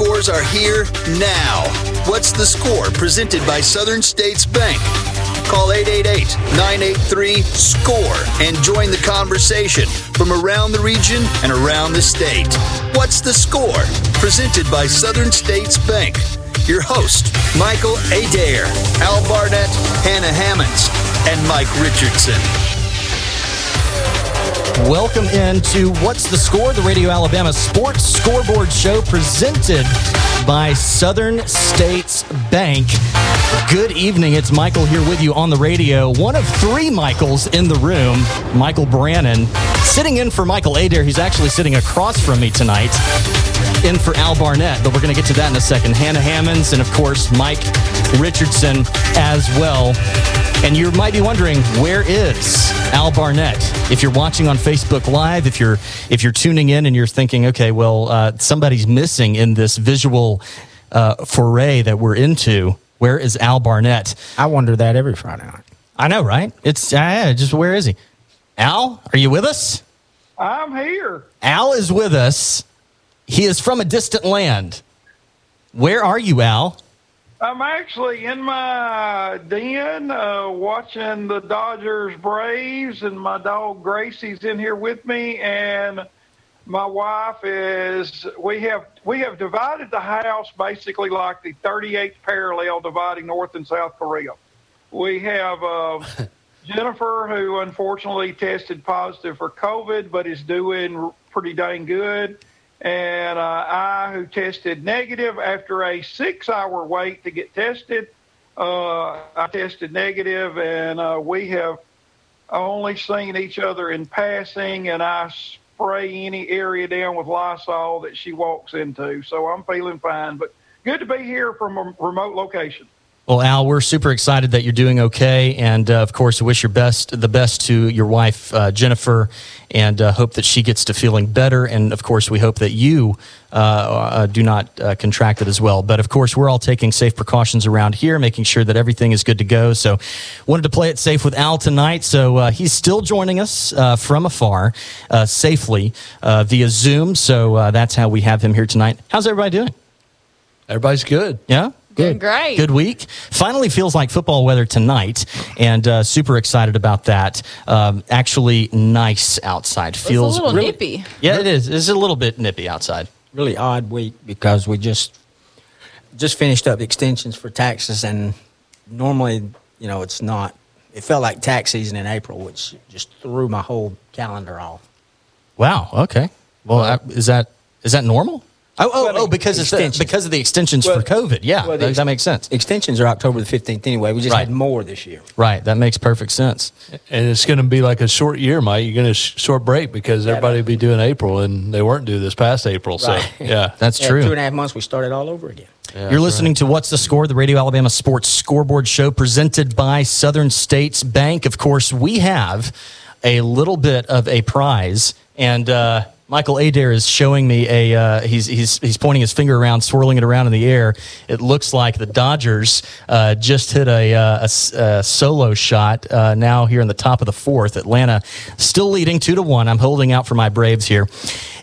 scores are here now. What's the score presented by Southern States Bank? Call 888 983 SCORE and join the conversation from around the region and around the state. What's the score? Presented by Southern States Bank. Your host, Michael Adair, Al Barnett, Hannah Hammonds, and Mike Richardson. Welcome into What's the Score, the Radio Alabama Sports Scoreboard Show presented by Southern States Bank. Good evening. It's Michael here with you on the radio. One of three Michaels in the room, Michael Brannon, sitting in for Michael Adair. He's actually sitting across from me tonight, in for Al Barnett, but we're going to get to that in a second. Hannah Hammonds and, of course, Mike Richardson as well. And you might be wondering, where is Al Barnett? If you're watching on Facebook Live, if you're if you're tuning in and you're thinking, okay, well, uh, somebody's missing in this visual uh, foray that we're into. Where is Al Barnett? I wonder that every Friday night. I know, right? It's uh, just where is he? Al, are you with us? I'm here. Al is with us. He is from a distant land. Where are you, Al? I'm actually in my den uh, watching the Dodgers Braves, and my dog Gracie's in here with me, and my wife is. We have we have divided the house basically like the 38th parallel dividing North and South Korea. We have uh, Jennifer, who unfortunately tested positive for COVID, but is doing pretty dang good and uh, I, who tested negative after a six-hour wait to get tested, uh, I tested negative, and uh, we have only seen each other in passing, and I spray any area down with Lysol that she walks into. So I'm feeling fine, but good to be here from a remote location. Well, Al, we're super excited that you're doing okay, and uh, of course, wish your best, the best to your wife uh, Jennifer, and uh, hope that she gets to feeling better. And of course, we hope that you uh, uh, do not uh, contract it as well. But of course, we're all taking safe precautions around here, making sure that everything is good to go. So, wanted to play it safe with Al tonight. So he's still joining us from afar, safely via Zoom. So that's how we have him here tonight. How's everybody doing? Everybody's good. Yeah. Good. Great. Good week. Finally feels like football weather tonight, and uh, super excited about that. Um, actually, nice outside. Feels it's a little really, nippy. Yeah, it is. It's a little bit nippy outside. Really odd week because we just just finished up extensions for taxes, and normally, you know, it's not. It felt like tax season in April, which just threw my whole calendar off. Wow. Okay. Well, uh, is that is that normal? Oh, oh, well, oh! Because it's the, because of the extensions well, for COVID. Yeah, well, that, that, makes sense. Extensions are October the fifteenth anyway. We just right. had more this year. Right. That makes perfect sense. And it's going to be like a short year, Mike. You're going to sh- short break because yeah, everybody will be doing April, and they weren't due this past April. Right. So yeah, that's yeah, true. Two and a half months, we started all over again. Yeah, You're listening right. to What's the Score, the Radio Alabama Sports Scoreboard Show presented by Southern States Bank. Of course, we have a little bit of a prize, and. Uh, Michael Adair is showing me a. Uh, he's he's he's pointing his finger around, swirling it around in the air. It looks like the Dodgers uh, just hit a, uh, a, a solo shot. Uh, now here in the top of the fourth, Atlanta still leading two to one. I'm holding out for my Braves here.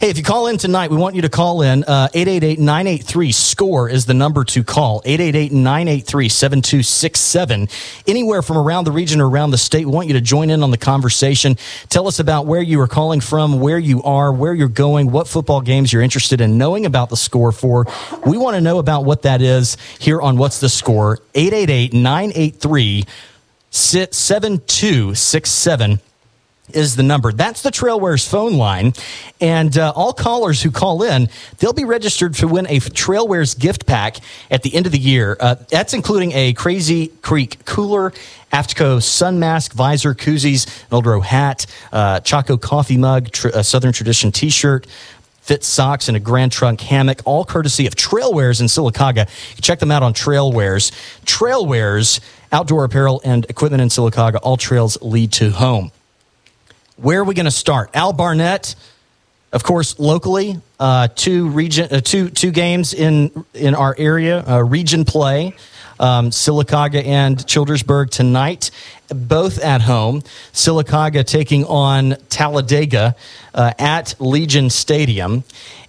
Hey, if you call in tonight, we want you to call in. Uh, 888 983 SCORE is the number to call. 888 983 7267. Anywhere from around the region or around the state, we want you to join in on the conversation. Tell us about where you are calling from, where you are, where you're going, what football games you're interested in knowing about the score for. We want to know about what that is here on What's the Score? 888 983 7267 is the number. That's the Trailwares phone line. And uh, all callers who call in, they'll be registered to win a Trailwares gift pack at the end of the year. Uh, that's including a Crazy Creek cooler, AFTCO sun mask, visor, koozies, Row hat, uh, Choco coffee mug, tr- a Southern Tradition t shirt, fit socks and a Grand Trunk hammock, all courtesy of Trailwares in Sylacauga. check them out on Trailwares. Trailwares, outdoor apparel and equipment in Sylacauga. All trails lead to home. Where are we going to start? Al Barnett, of course, locally, uh, two region, uh, two two games in in our area, uh, region play. Um, and Childersburg tonight, both at home. Sylacauga taking on Talladega uh, at Legion Stadium,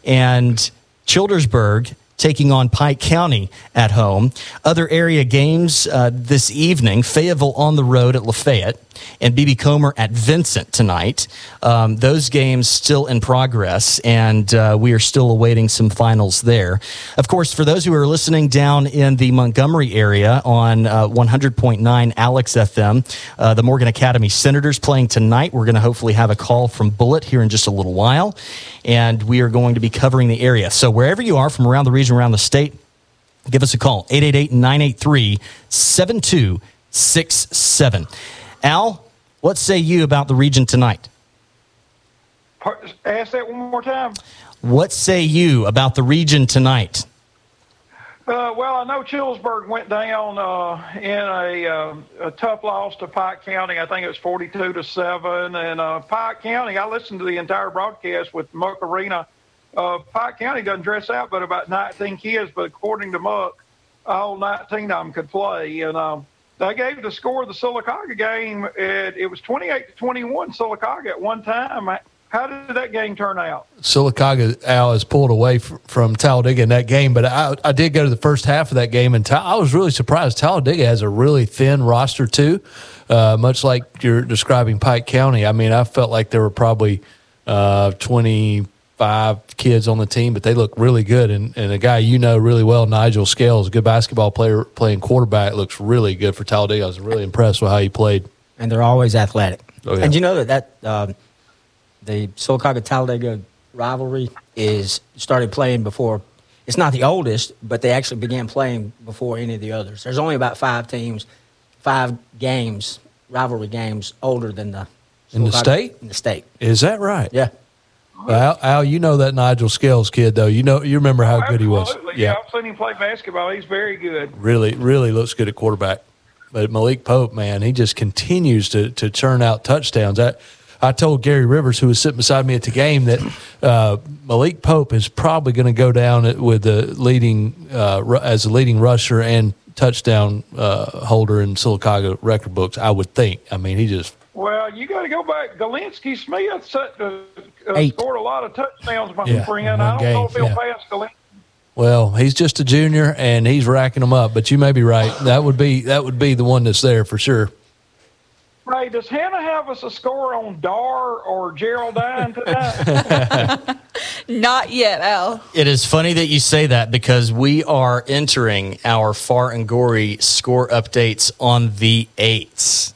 and Childersburg taking on Pike County at home. Other area games uh, this evening Fayetteville on the road at Lafayette and BB Comer at Vincent tonight. Um, those games still in progress, and uh, we are still awaiting some finals there. Of course, for those who are listening down in the Montgomery area on uh, 100.9 Alex FM, uh, the Morgan Academy Senators playing tonight. We're going to hopefully have a call from Bullet here in just a little while, and we are going to be covering the area. So wherever you are from around the region, around the state, give us a call 888 983 7267. Al, what say you about the region tonight? Ask that one more time. What say you about the region tonight? Uh, well, I know Childersburg went down uh, in a, uh, a tough loss to Pike County. I think it was 42 to 7. And uh, Pike County, I listened to the entire broadcast with Muck Arena. Uh, Pike County doesn't dress out but about 19 kids, but according to Muck, all 19 of them could play. And they gave the score of the Sylacauga game. It, it was 28 to 21 Sylacauga at one time. How did that game turn out? Sylacauga Al is pulled away from Talladega in that game, but I, I did go to the first half of that game, and I was really surprised. Talladega has a really thin roster too, uh, much like you're describing Pike County. I mean, I felt like there were probably uh, 25 kids on the team, but they look really good. And, and a guy you know really well, Nigel Scales, a good basketball player playing quarterback, looks really good for Talladega. I was really impressed with how he played. and they're always athletic. Oh, yeah. And you know that that um, the Sylacauga Talladega rivalry is started playing before. It's not the oldest, but they actually began playing before any of the others. There's only about five teams, five games, rivalry games older than the In the state? In the state, Is that right? yeah. Al, Al, you know that Nigel Scales kid, though. You know, you remember how good he was. Yeah. I've seen him play basketball. He's very good. really, really looks good at quarterback. But Malik Pope, man, he just continues to to churn out touchdowns. I, I told Gary Rivers, who was sitting beside me at the game, that uh, Malik Pope is probably going to go down with the leading uh, as the leading rusher and touchdown uh, holder in Sylacauga record books. I would think. I mean, he just Well, you got to go back. Galinsky Smith set, uh, uh, scored a lot of touchdowns, my Yeah, friend. I don't know if he'll yeah. pass Galinsky. well, he's just a junior and he's racking them up. But you may be right. That would be that would be the one that's there for sure. Ray, does Hannah have us a score on Dar or Geraldine tonight? Not yet, Al. It is funny that you say that because we are entering our Farr and Gorey score updates on the eights.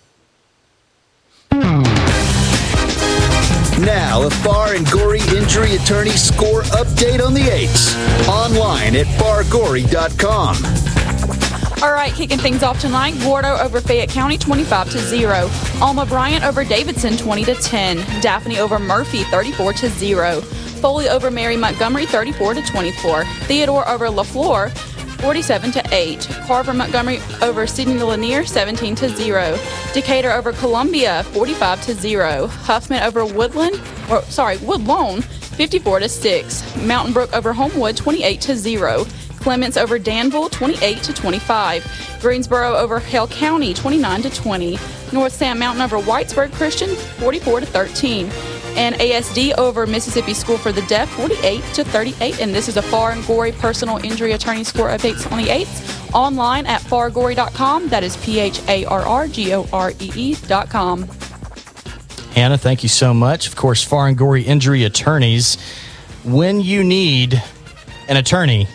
Now, a Farr and Gorey injury attorney score update on the eights. Online at fargory.com. All right, kicking things off tonight. Gordo over Fayette County, 25 to 0. Alma Bryant over Davidson, 20 to 10. Daphne over Murphy, 34 to 0. Foley over Mary Montgomery, 34 to 24. Theodore over LeFlore, 47 to 8. Carver Montgomery over Sidney Lanier, 17 to 0. Decatur over Columbia, 45 to 0. Huffman over Woodland, or sorry, Woodlawn, 54 to 6. Mountain Brook over Homewood, 28 to 0. Clements over Danville 28 to 25. Greensboro over Hale County 29 to 20. North Sand Mountain over Whitesburg Christian 44 to 13. And ASD over Mississippi School for the Deaf 48 to 38. And this is a Farr and Gorey personal injury attorney score updates on the 8th. Online at fargory.com. That is P H A R R G O R E E.com. Hannah, thank you so much. Of course, Farr and Gorey Injury Attorneys. When you need an attorney,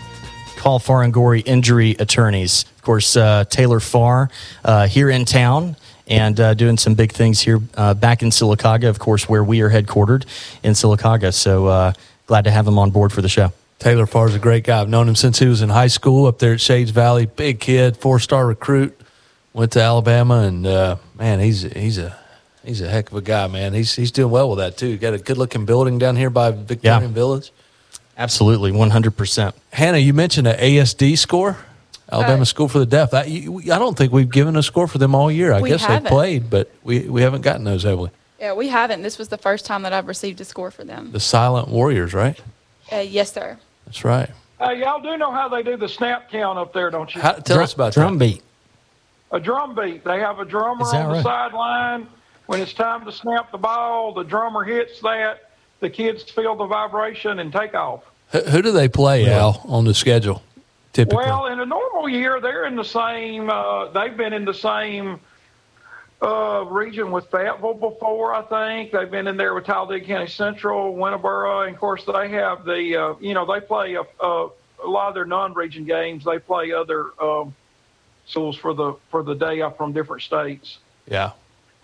call Farr and Gorey Injury Attorneys. Of course, uh, Taylor Farr uh, here in town and uh, doing some big things here uh, back in Sylacauga, of course, where we are headquartered in Sylacauga. So uh, glad to have him on board for the show. Taylor Farr's a great guy. I've known him since he was in high school up there at Shades Valley. Big kid, four star recruit. Went to Alabama, and uh, man, he's he's a he's a heck of a guy, man. He's he's doing well with that too. Got a good looking building down here by Victorian Yeah. Village. Absolutely, 100%. Hannah, you mentioned an ASD score, Alabama Uh, School for the Deaf. I, you, I don't think we've given a score for them all year. I guess they haven't. played, but we, we haven't gotten those, have we? Yeah, we haven't. This was the first time that I've received a score for them. The Silent Warriors, right? Uh, yes, sir. That's right. Hey, y'all do know how they do the snap count up there, don't you? How, tell us about drum that. beat. a drum beat. They have a drummer Is that on the sideline. When it's time to snap the ball, the drummer hits that. The kids feel the vibration and take off. Who, who do they play, Al, on the schedule? Typically, Well, in a normal year, they're in the same. Uh, they've been in the same uh, region with Fayetteville before. I think they've been in there with Talladega County Central, Winterboro, and of course they have the. Uh, you know, they play a, a, a lot of their non-region games. They play other um, schools for the for the day up from different states. yeah,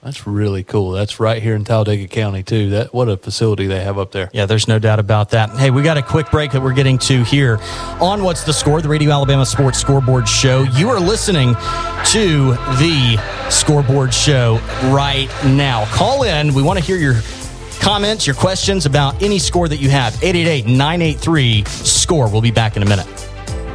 that's really cool. That's right here in Talladega County too. That what a facility they have up there. Yeah, there's no doubt about that. Hey, we got a quick break that we're getting to here on What's the Score, the Radio Alabama Sports Scoreboard Show. You are listening to the Scoreboard Show right now. Call in. We want to hear your comments, your questions about any score that you have. 888 983 SCORE. We'll be back in a minute.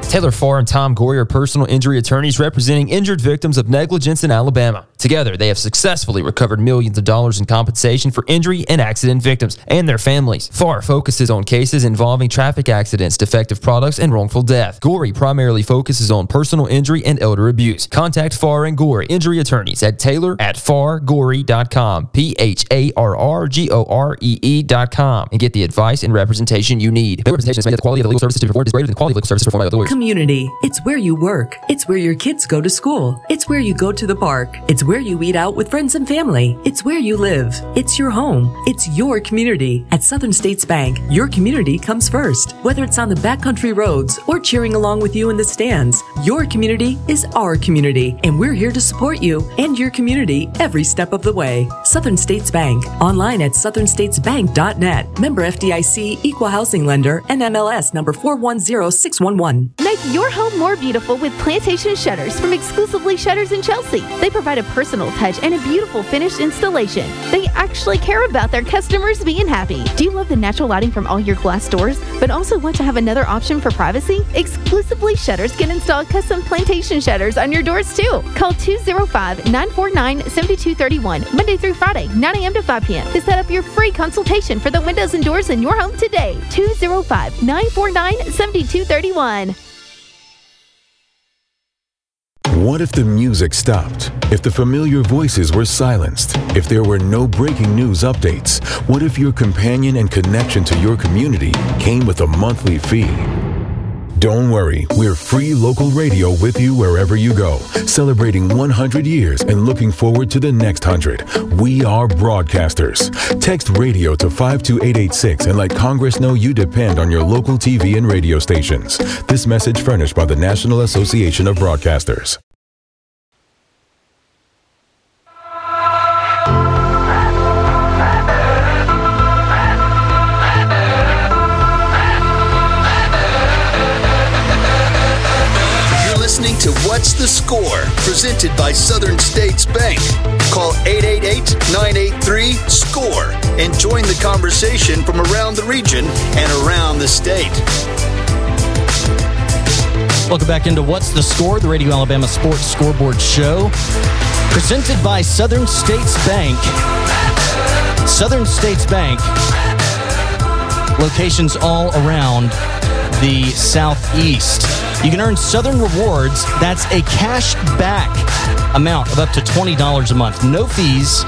Taylor Farr and Tom Gorey are personal injury attorneys representing injured victims of negligence in Alabama. Together, they have successfully recovered millions of dollars in compensation for injury and accident victims and their families. Farr focuses on cases involving traffic accidents, defective products, and wrongful death. Gorey primarily focuses on personal injury and elder abuse. Contact Farr and Gorey injury attorneys at Taylor at fargorey.com, P H A R R G O R E E.com, and get the advice and representation you need. The representation is made that the quality of the legal services to be performed is greater than the quality of legal services performed by other lawyers. Community. It's where you work. It's where your kids go to school. It's where you go to the park. It's where you eat out with friends and family. It's where you live. It's your home. It's your community. At Southern States Bank, your community comes first. Whether it's on the backcountry roads or cheering along with you in the stands, your community is our community, and we're here to support you and your community every step of the way. Southern States Bank. Online at southernstatesbank.net. Member FDIC, Equal Housing Lender, NMLS number 410611. Make your home more beautiful with Plantation Shutters from Exclusively Shutters in Chelsea. They provide a personal touch and a beautiful finished installation. They actually care about their customers being happy. Do you love the natural lighting from all your glass doors, but also want to have another option for privacy? Exclusively Shutters can install custom Plantation Shutters on your doors too. Call 205 949 7231, Monday through Friday, 9 a.m. to 5 p.m. to set up your free consultation for the windows and doors in your home today. 205 949 7231. What if the music stopped? If the familiar voices were silenced? If there were no breaking news updates? What if your companion and connection to your community came with a monthly fee? Don't worry, we're free local radio with you wherever you go, celebrating 100 years and looking forward to the next 100. We are broadcasters. Text radio to 52886 and let Congress know you depend on your local TV and radio stations. This message furnished by the National Association of Broadcasters. What's the Score? Presented by Southern States Bank. Call 888 983 SCORE and join the conversation from around the region and around the state. Welcome back into What's the Score, the Radio Alabama Sports Scoreboard Show, presented by Southern States Bank. Southern States Bank, locations all around the Southeast. You can earn Southern Rewards. That's a cash back amount of up to $20 a month. No fees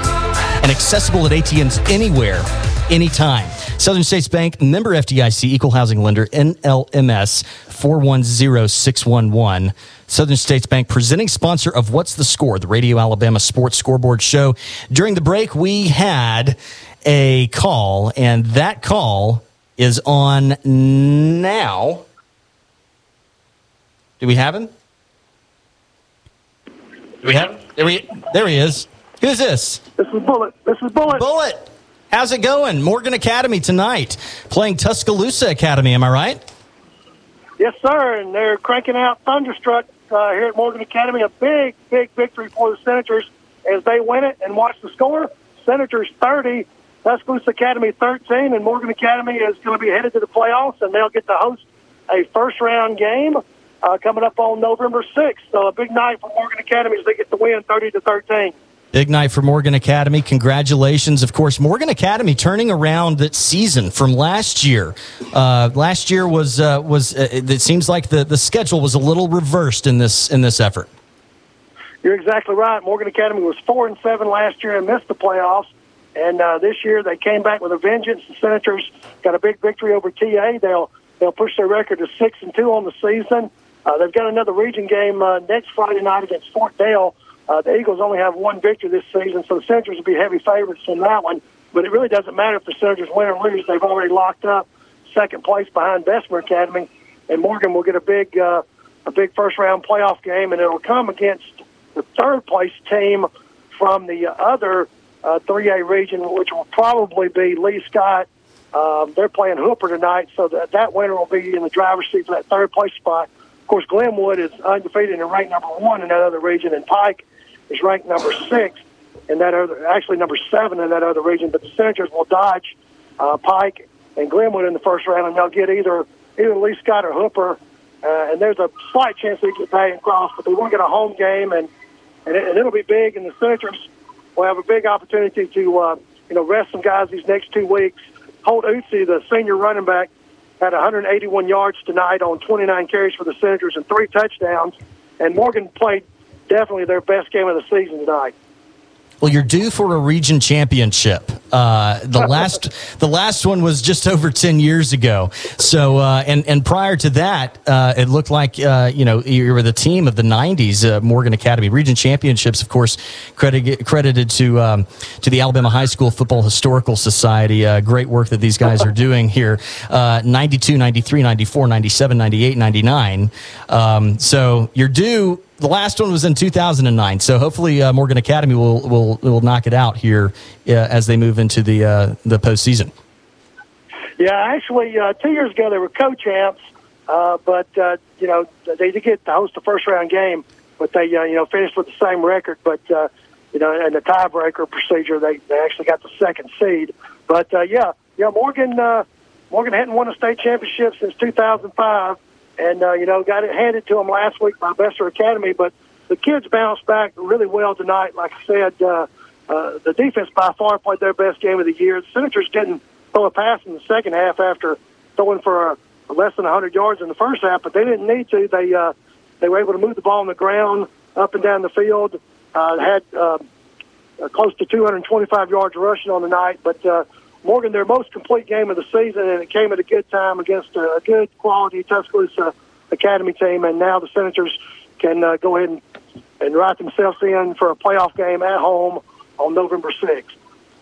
and accessible at ATMs anywhere, anytime. Southern States Bank, member FDIC, equal housing lender, NLMS 410611. Southern States Bank, presenting sponsor of What's the Score, the Radio Alabama Sports Scoreboard Show. During the break, we had a call, and that call is on now. Do we have him? Do we have him? There, we, there he is. Who's this? This is Bullet. This is Bullet. Bullet. How's it going? Morgan Academy tonight, playing Tuscaloosa Academy. Am I right? Yes, sir. And they're cranking out Thunderstruck uh, here at Morgan Academy. A big, big victory for the Senators as they win it. And watch the score: Senators 30, Tuscaloosa Academy 13, and Morgan Academy is going to be headed to the playoffs, and they'll get to host a first-round game uh, coming up on November 6th. So a big night for Morgan Academy as they get the win 30 to 13. Big night for Morgan Academy. Congratulations. Of course, Morgan Academy turning around that season from last year. Uh, last year was, uh, was uh, it seems like the, the schedule was a little reversed in this, in this effort. You're exactly right. Morgan Academy was four and seven last year and missed the playoffs. And uh, this year they came back with a vengeance. The Senators got a big victory over TA. They'll They'll push their record to six and two on the season. Uh, they've got another region game uh, next Friday night against Fort Dale. Uh, the Eagles only have one victory this season, so the Senators will be heavy favorites in that one. But it really doesn't matter if the Senators win or lose. They've already locked up second place behind Bessemer Academy, and Morgan will get a big, uh, a big first round playoff game, and it'll come against the third place team from the other uh, 3A region, which will probably be Lee Scott. Um, they're playing Hooper tonight, so that that winner will be in the driver's seat for that third place spot. Of course, Glenwood is undefeated and ranked number one in that other region, and Pike is ranked number six in that other, actually number seven in that other region. But the Senators will dodge uh, Pike and Glenwood in the first round, and they'll get either either Lee Scott or Hooper. Uh, and there's a slight chance they get Valiant Cross, but they won't get a home game, and and, it, and it'll be big. And the Senators will have a big opportunity to uh, you know rest some guys these next two weeks. Holt Uzi, the senior running back, had 181 yards tonight on 29 carries for the Senators and three touchdowns. And Morgan played definitely their best game of the season tonight. Well, you're due for a region championship. Uh, the last, the last one was just over ten years ago. So, uh, and and prior to that, uh, it looked like uh, you know you were the team of the '90s, uh, Morgan Academy region championships. Of course, credit, credited to um, to the Alabama High School Football Historical Society. Uh, great work that these guys are doing here. 92, 93, 94, 97, 98, 99. Um, so you're due the last one was in 2009. So hopefully uh, Morgan Academy will, will will knock it out here uh, as they move into the uh, the postseason. Yeah, actually, uh, two years ago they were co-champs, uh, but uh, you know they did get to host the first round game, but they uh, you know finished with the same record. But you know, in the tiebreaker procedure, they they actually got the second seed. But yeah, yeah, Morgan Morgan hadn't won a state championship since 2005 and uh, you know got it handed to them last week by Bessemer Academy. But the kids bounced back really well tonight. Like I said, uh, uh, the defense by far played their best game of the year. The Senators didn't throw a pass in the second half after throwing for uh, less than 100 yards in the first half, but they didn't need to. They uh, they were able to move the ball on the ground up and down the field. Uh, had uh, uh, close to 225 yards rushing on the night, but. Uh, Morgan, their most complete game of the season, and it came at a good time against a, good quality Tuscaloosa Academy team. And now the Senators can uh, go ahead and, and write themselves in for a playoff game at home on November 6th.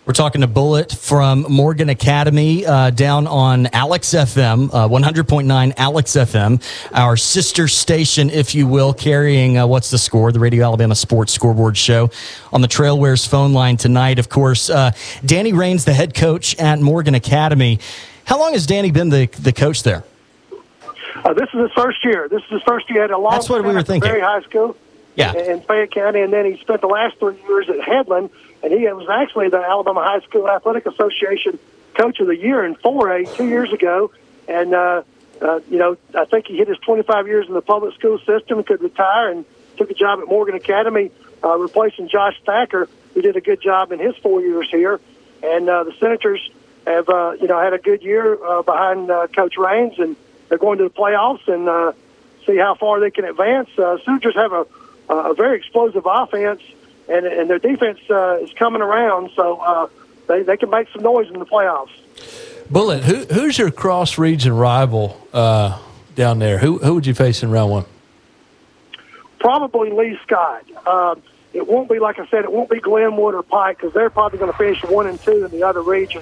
We're talking to Bullet from Morgan Academy uh, down on Alex FM, uh, 100.9 Alex FM, our sister station, if you will, carrying uh, What's the Score, the Radio Alabama Sports Scoreboard Show. On the Trailwares phone line tonight, of course, uh, Danny Rains, the head coach at Morgan Academy. How long has Danny been the, the coach there? Uh, this is his first year. This is his first year at a long That's what we were thinking. Very high school. Yeah. In Fayette County, and then he spent the last three years at Headland and he was actually the Alabama High School Athletic Association Coach of the Year in 4A two years ago. And, uh, uh, you know, I think he hit his 25 years in the public school system, could retire, and took a job at Morgan Academy, uh, replacing Josh Thacker, who did a good job in his four years here. And uh, the Senators have, uh, you know, had a good year uh, behind uh, Coach Rains, and they're going to the playoffs and uh, see how far they can advance. Uh, Senators have a, a very explosive offense and and their defense uh, is coming around, so uh, they they can make some noise in the playoffs. Bullet, who who's your cross region rival uh, down there? Who who would you face in round one? Probably Lee Scott. Uh, it won't be like I said. It won't be Glenwood or Pike because they're probably going to finish one and two in the other region.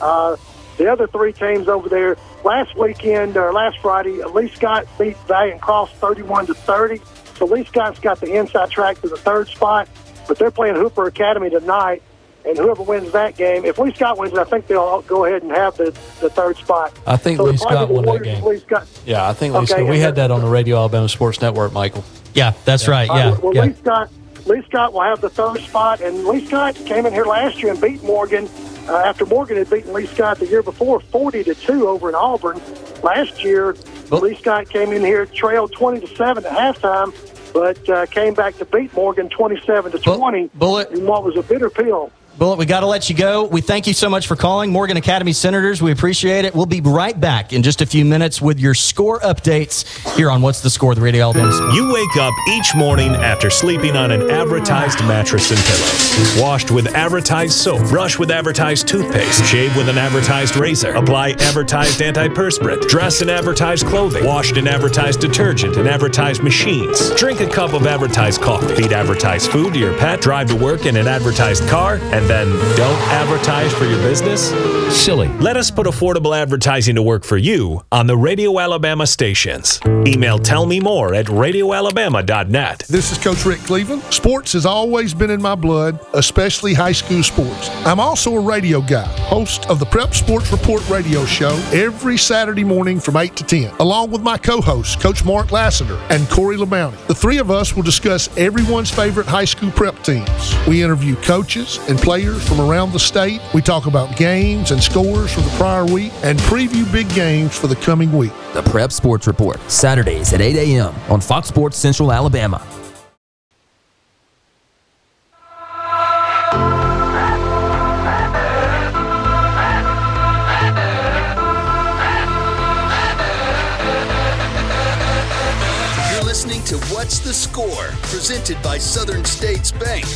Uh, the other three teams over there last weekend or last Friday, Lee Scott beat Valiant Cross thirty-one to thirty. So Lee Scott's got the inside track to the third spot. But they're playing Hooper Academy tonight, and whoever wins that game, if Lee Scott wins, I think they'll go ahead and have the, the third spot. I think so Lee Scott won that game. Lee Scott. Yeah, I think Lee Okay, Scott. We had that on the Radio Alabama Sports Network, Michael. Yeah, that's right. Uh, Yeah. well, yeah. Lee Scott, Lee Scott will have the third spot, and Lee Scott came in here last year and beat Morgan uh, after Morgan had beaten Lee Scott the year before, forty to two over in Auburn. Last year, Oh. Lee Scott came in here, trailed twenty to seven at halftime, but uh, came back to beat Morgan twenty-seven to twenty Bullet. in what was a bitter pill. Bullet, we got to let you go. We thank you so much for calling. Morgan Academy Senators, we appreciate it. We'll be right back in just a few minutes with your score updates here on What's the Score, the Radio Alabama. You wake up each morning after sleeping on an advertised mattress and pillows. Washed with advertised soap, brush with advertised toothpaste, shave with an advertised razor, apply advertised antiperspirant, dress in advertised clothing, washed in advertised detergent and advertised machines, drink a cup of advertised coffee, feed advertised food to your pet, drive to work in an advertised car, and then don't advertise for your business? Silly. Let us put affordable advertising to work for you on the Radio Alabama stations. Email tell me more at radioalabama.net. This is Coach Rick Cleveland. Sports has always been in my blood, especially high school sports. I'm also a radio guy, host of the Prep Sports Report radio show every Saturday morning from 8 to 10, along with my co hosts, Coach Mark Lassiter and Corey LeBounty. The three of us will discuss everyone's favorite high school prep teams. We interview coaches and players from around the state. We talk about games and scores from the prior week and preview big games for the coming week. The Prep Sports Report, Saturdays at 8 a.m. on Fox Sports Central Alabama. You're listening to What's the Score, presented by Southern States Bank.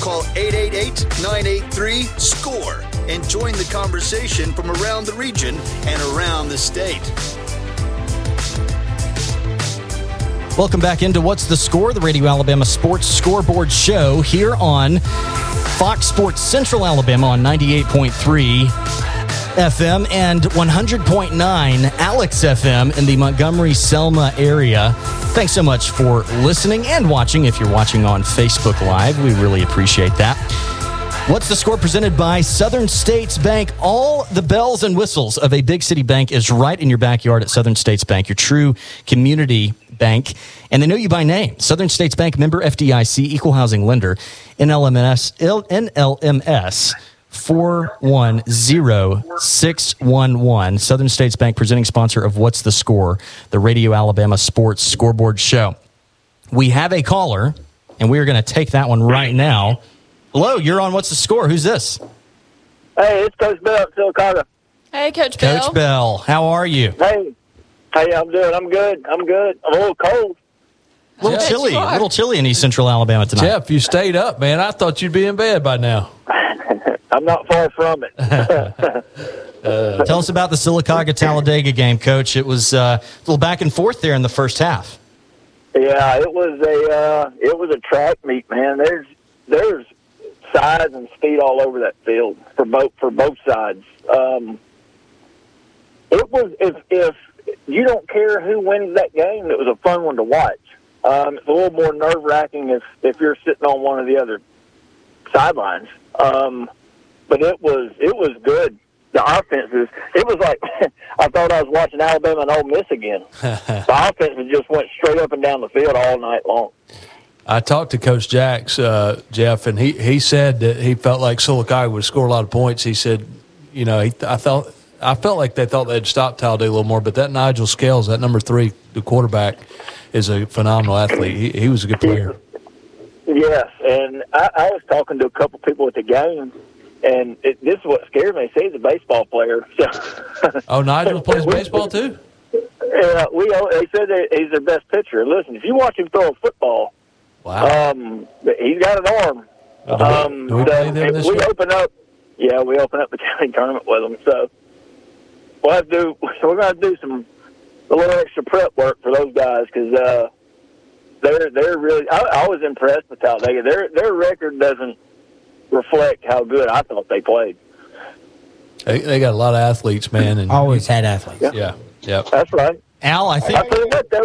Call 888 983 SCORE and join the conversation from around the region and around the state. Welcome back into What's the Score, the Radio Alabama Sports Scoreboard Show here on Fox Sports Central Alabama on 98.3 FM and 100.9 Alex FM in the Montgomery Selma area. Thanks so much for listening and watching. If you're watching on Facebook Live, we really appreciate that. What's the score presented by Southern States Bank? All the bells and whistles of a big city bank is right in your backyard at Southern States Bank, your true community bank. And they know you by name. Southern States Bank member FDIC, equal housing lender, NLMS, NLMS 410611. Southern States Bank presenting sponsor of What's the Score, the Radio Alabama Sports Scoreboard Show. We have a caller, and we are going to take that one right now. Hello, you're on What's the Score? Who's this? Hey, it's Coach Bell at Sylacauga. Hey, Coach Bill. Coach Bell. How are you? Hey, hey, I'm doing. I'm good. I'm good. I'm a little cold. A little Yes, chilly, a little chilly in East Central Alabama tonight. Jeff, you stayed up, man. I thought you'd be in bed by now. I'm not far from it. Tell us about the Sylacauga Talladega game, Coach. It was uh, a little back and forth there in the first half. yeah, it was a uh, it was a track meet, man. There's there's size and speed all over that field for both for both sides. Um, it was if if you don't care who wins that game, it was a fun one to watch. Um, it's a little more nerve wracking if if you're sitting on one of the other sidelines. Um, but it was it was good. The offenses, it was like I thought I was watching Alabama and Ole Miss again. the offenses just went straight up and down the field all night long. I talked to Coach Jacks, uh, Jeff, and he, he said that he felt like Sylacauga would score a lot of points. He said, you know, he, I felt I felt like they thought they'd stop Talladega a little more, but that Nigel Scales, that number three, the quarterback, is a phenomenal athlete. He, he was a good player. Yes, and I, I was talking to a couple people at the game, and it, this is what scares me. See, he's a baseball player. So, Oh, Nigel plays baseball too. yeah, we they said that he's their best pitcher. Listen, if you watch him throw a football, wow, um, he's got an arm. do we- um, do we so them if this we week? open up, yeah, we open up the county tournament with them. So we'll have to do. We're going to do some a little extra prep work for those guys because uh, they're they're really. I, I was impressed with Talladega. Their their record doesn't reflect how good I thought they played. They, they got a lot of athletes, man, and Always had athletes. yeah, yeah. That's right. Al, I I think tell you what, though.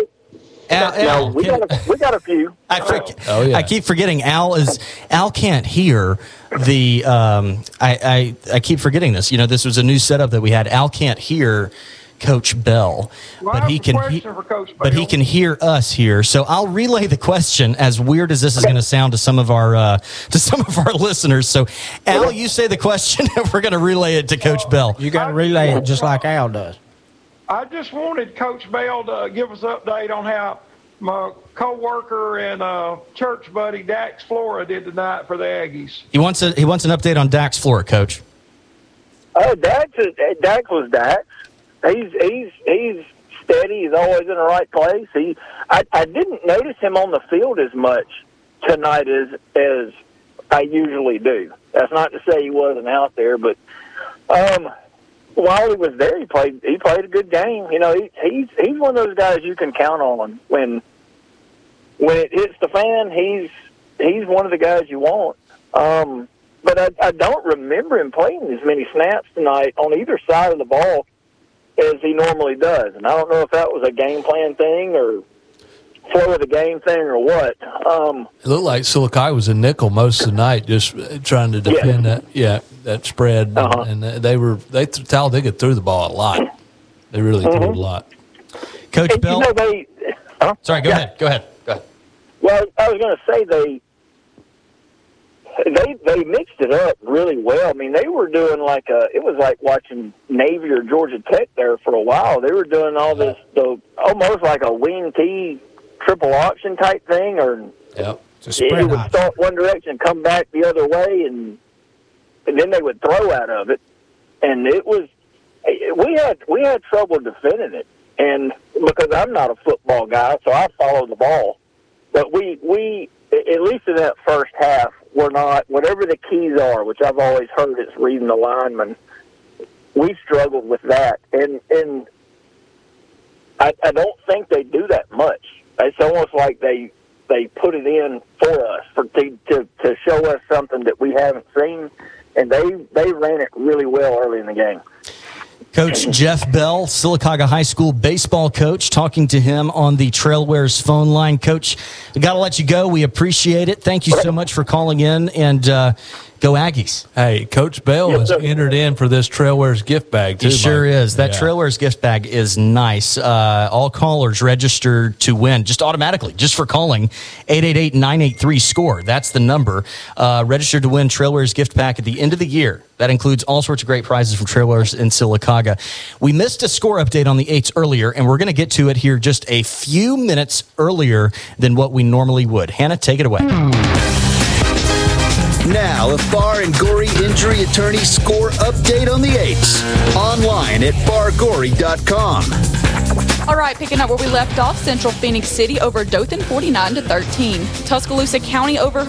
Al, no, Al, we can- got a, we got a few. I, for, Oh, yeah. I keep forgetting Al is Al can't hear the um, I, I I keep forgetting this. You know, this was a new setup that we had. Al can't hear Coach Bell, Well, but he can he- for but he can hear us here. So I'll relay the question. As weird as this is going to sound to some of our uh, to some of our listeners. So Al, you say the question, and we're going to relay it to Coach Bell. You got to relay it just like Al does. I just wanted Coach Bell to give us an update on how my co-worker and uh, church buddy Dax Flora did tonight for the Aggies. He wants a he wants an update on Dax Flora, coach. Oh, Dax, is, Dax was Dax. He's he's he's steady. He's always in the right place. He, I, I didn't notice him on the field as much tonight as as I usually do. That's not to say he wasn't out there, but um, while he was there, he played he played a good game. You know, he, he's he's one of those guys you can count on when when it hits the fan. He's he's one of the guys you want. Um, but I, I don't remember him playing as many snaps tonight on either side of the ball as he normally does. And I don't know if that was a game plan thing or flow of the game thing or what. Um, It looked like Sylacauga was a nickel most of the night, just trying to defend that. Yeah, that spread, Uh-huh. and they were they Talladega threw the ball a lot. They really threw it a lot. Coach and, You know, they, huh? Sorry, go Yeah. ahead. Go ahead. Go ahead. Well, I was going to say they they they mixed it up really well. I mean, they were doing like a it was like watching Navy or Georgia Tech there for a while. They were doing all this the almost like a wing T triple option type thing, or Yep. it, it would start one direction, come back the other way, and and then they would throw out of it, and it was we had we had trouble defending it, and because I'm not a football guy, so I follow the ball, but we we at least in that first half, we're not whatever the keys are, which I've always heard it's reading the lineman. We struggled with that, and and I, I don't think they do that much. It's almost like they they put it in for us for to to, to show us something that we haven't seen, and they they ran it really well early in the game. Coach Jeff Bell, Sylacauga High School baseball coach, talking to him on the Trailwares phone line. Coach, got to let you go. We appreciate it. Thank you so much for calling in and uh, go Aggies. Hey, Coach Bell Yes, has sir. entered in for this Trailwares gift bag too. It sure Mike. is. That Yeah. Trailwares gift bag is nice. Uh, all callers registered to win just automatically, just for calling 888-983-SCORE. That's the number. Uh, registered to win Trailwares gift pack at the end of the year. That includes all sorts of great prizes from Trailwares in Sylacauga. We missed a score update on the eights earlier, and we're going to get to it here just a few minutes earlier than what we normally would. Hannah, take it away. Now, a Farr and Gorey injury attorney score update on the eights. Online at fargory.com. All right, picking up where we left off, Central Phoenix City over Dothan 49 to 13. Tuscaloosa County over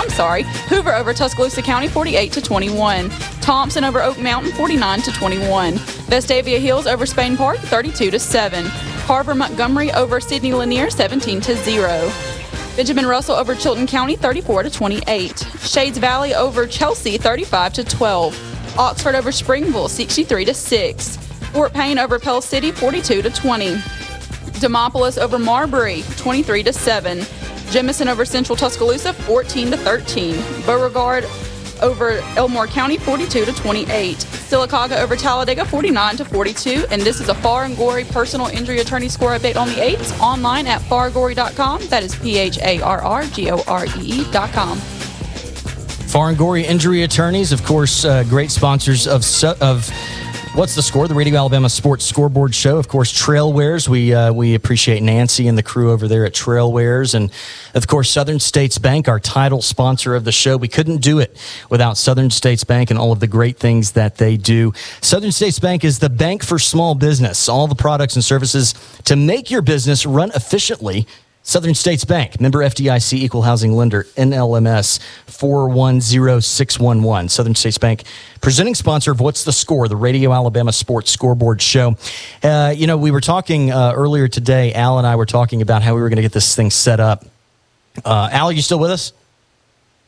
I'm sorry, Hoover over Tuscaloosa County 48 to 21. Thompson over Oak Mountain 49 to 21. Vestavia Hills over Spain Park 32 to 7. Carver Montgomery over Sidney Lanier 17 to 0. Benjamin Russell over Chilton County 34 to 28. Shades Valley over Chelsea 35 to 12. Oxford over Springville 63 to 6. Fort Payne over Pell City 42 to 20. Demopolis over Marbury 23 to 7. Jemison over Central Tuscaloosa 14 to 13. Beauregard over Elmore County 42 to 28. Sylacauga over Talladega 49 to 42. And this is a Farr and Gorey personal injury attorney score update on the 8s online at fargory.com. That is P H A R R G O R E E.com. Farr and Gorey Injury Attorneys, of course, uh, great sponsors of of what's the score? The Radio Alabama Sports Scoreboard Show. Of course, Trailwares. We uh, we appreciate Nancy and the crew over there at Trailwares, and of course, Southern States Bank, our title sponsor of the show. We couldn't do it without Southern States Bank and all of the great things that they do. Southern States Bank is the bank for small business. All the products and services to make your business run efficiently. Southern States Bank, member FDIC, equal housing lender, NLMS 410611. Southern States Bank, presenting sponsor of What's the Score, the Radio Alabama Sports Scoreboard Show. Uh, you know, we were talking uh, earlier today, Al and I were talking about how we were going to get this thing set up. Uh, Al, are you still with us?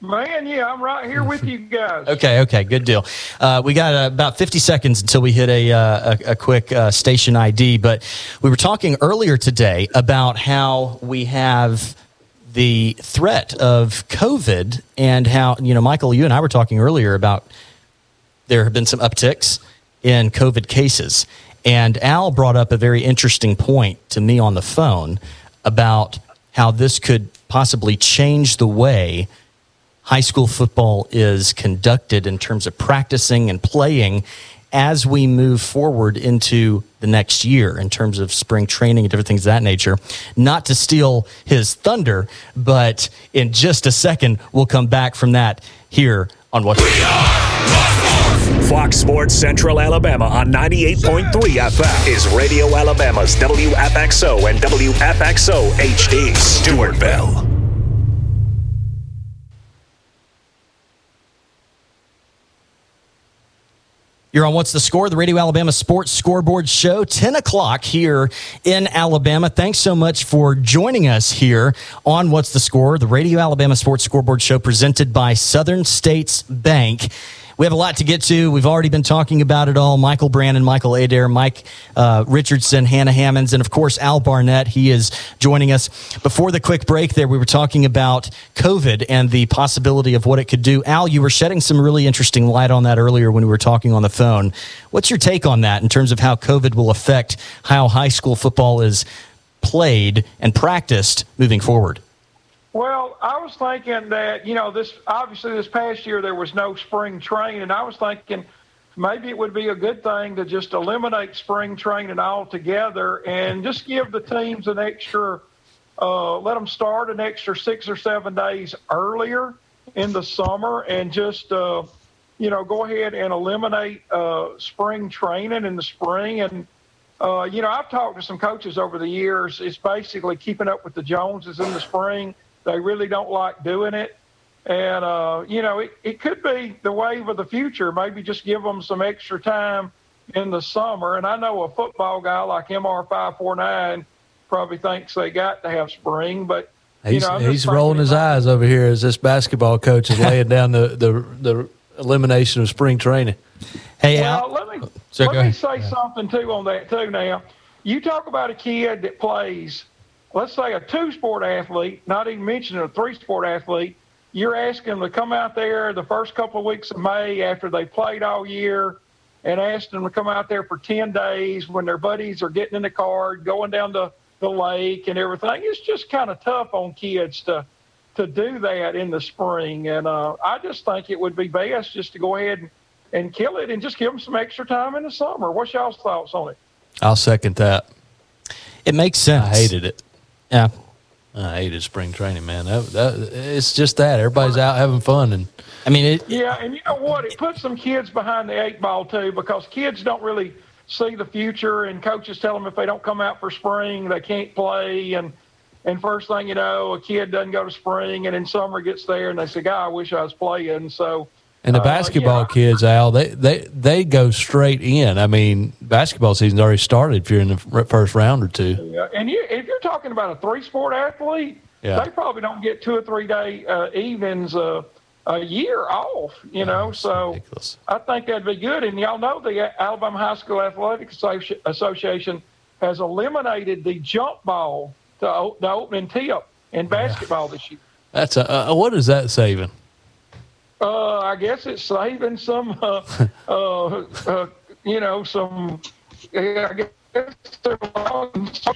Man, yeah, I'm right here with you guys. Okay, okay, good deal. Uh, we got uh, about 50 seconds until we hit a, uh, a, a quick uh, station ID, but we were talking earlier today about how we have the threat of COVID and how, you know, Michael, you and I were talking earlier about there have been some upticks in COVID cases. And Al brought up a very interesting point to me on the phone about how this could possibly change the way high school football is conducted in terms of practicing and playing as we move forward into the next year in terms of spring training and different things of that nature. Not to steal his thunder, but in just a second, we'll come back from that here on What's Fox Sports Central Alabama on 98.3 FM is Radio Alabama's WFXO and WFXO HD, Stewartville. You're on What's the Score, the Radio Alabama Sports Scoreboard Show, 10 o'clock here in Alabama. Thanks so much for joining us here on What's the Score, the Radio Alabama Sports Scoreboard Show presented by Southern States Bank. We have a lot to get to. We've already been talking about it all. Michael Brandon, Michael Adair, Mike uh, Richardson, Hannah Hammonds, and of course Al Barnett. He is joining us. Before the quick break, there we were talking about COVID and the possibility of what it could do. Al, you were shedding some really interesting light on that earlier when we were talking on the phone. What's your take on that in terms of how COVID will affect how high school football is played and practiced moving forward? Well, I was thinking that, you know, this obviously this past year there was no spring training, and I was thinking maybe it would be a good thing to just eliminate spring training altogether and just give the teams an extra, uh, let them start an extra six or seven days earlier in the summer and just, uh, you know, go ahead and eliminate uh, spring training in the spring. And, uh, you know, I've talked to some coaches over the years. It's basically keeping up with the Joneses in the spring they really don't like doing it. And, uh, you know, it, it could be the wave of the future. Maybe just give them some extra time in the summer. And I know a football guy like MR549 probably thinks they got to have spring, but. He's, you know, he's rolling his eyes over here as this basketball coach is laying down the, the, the elimination of spring training. Hey, well, Al. let me, So let me ahead. say something too on that too. Now, you talk about a kid that plays, let's say a two-sport athlete, not even mentioning a three-sport athlete. You're asking them to come out there the first couple of weeks of May after they played all year, and ask them to come out there for ten days when their buddies are getting in the car, going down to the lake and everything. It's just kind of tough on kids to to do that in the spring, and uh, I just think it would be best just to go ahead and, and kill it and just give them some extra time in the summer. What's y'all's thoughts on it? I'll second that. It makes sense. I hated it. Yeah. I hated spring training, man. That, that, it's just that. Everybody's out having fun. And I mean, it, Yeah, and you know what? It puts some kids behind the eight ball too because kids don't really see the future, and coaches tell them if they don't come out for spring, they can't play. And and first thing you know, a kid doesn't go to spring, and in summer gets there, and they say, "God, I wish I was playing." So. And the uh, basketball yeah, kids, Al, they, they they go straight in. I mean, basketball season's already started if you're in the first round or two. Yeah, and you, if you're talking about a three-sport athlete, Yeah. they probably don't get two or three-day uh, evenings uh, a year off. You know, so I think that'd be good. And y'all know the Alabama High School Athletic Association has eliminated the jump ball, the, the opening tip in basketball this year. That's a uh, what is that saving? Uh, I guess it's saving some, uh, uh, uh, you know, some. I guess they're social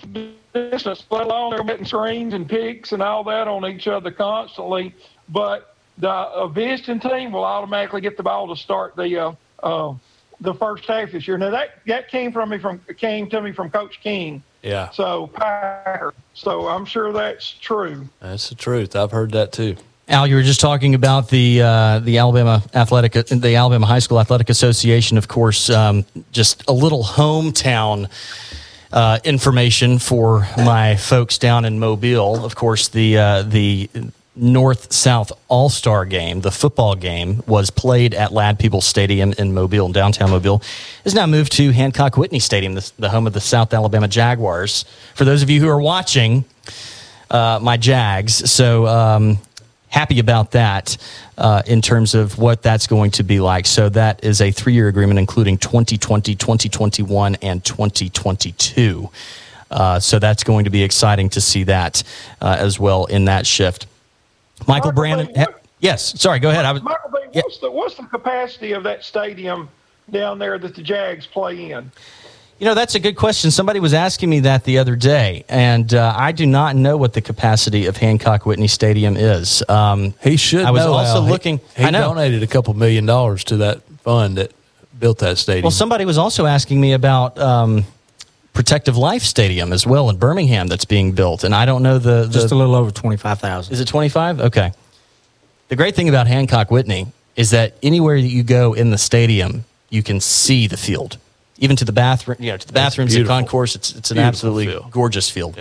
distance, let alone they're getting screens and picks and all that on each other constantly. But the visiting team will automatically get the ball to start the uh, uh, the first half this year. Now that that came from me from came to me from Coach King. Yeah, So So I'm sure that's true. that's the truth. I've heard that too. Al, you were just talking about the uh, the Alabama Athletic, the Alabama High School Athletic Association. Of course, um, just a little hometown uh, information for my folks down in Mobile. Of course, the uh, the North South All Star game, the football game, was played at Ladd-Peebles Stadium in Mobile, in downtown Mobile. Is now moved to Hancock Whitney Stadium, the, the home of the South Alabama Jaguars. For those of you who are watching, uh, my Jags. So um, happy about that uh, in terms of what that's going to be like. So that is a three year agreement, including 2020, 2021, and 2022. Uh, so that's going to be exciting to see that uh, as well in that shift. Michael Brandon. ha- yes, sorry, go ahead. I was, Michael what's the what's the capacity of that stadium down there that the Jags play in? You know, that's a good question. Somebody was asking me that the other day, and uh, I do not know what the capacity of Hancock Whitney Stadium is. Um, He should. I was know, also Al. He- looking. He, I know. donated a couple million dollars to that fund that built that stadium. Well, somebody was also asking me about um, Protective Life Stadium as well in Birmingham that's being built, and I don't know the, the Just a little over twenty five thousand. Is it 25? Okay. The great thing about Hancock Whitney is that anywhere that you go in the stadium, you can see the field. Even to the bathroom, you know, to the bathrooms, beautiful. concourse, it's, it's an Beautiful absolutely field. gorgeous field.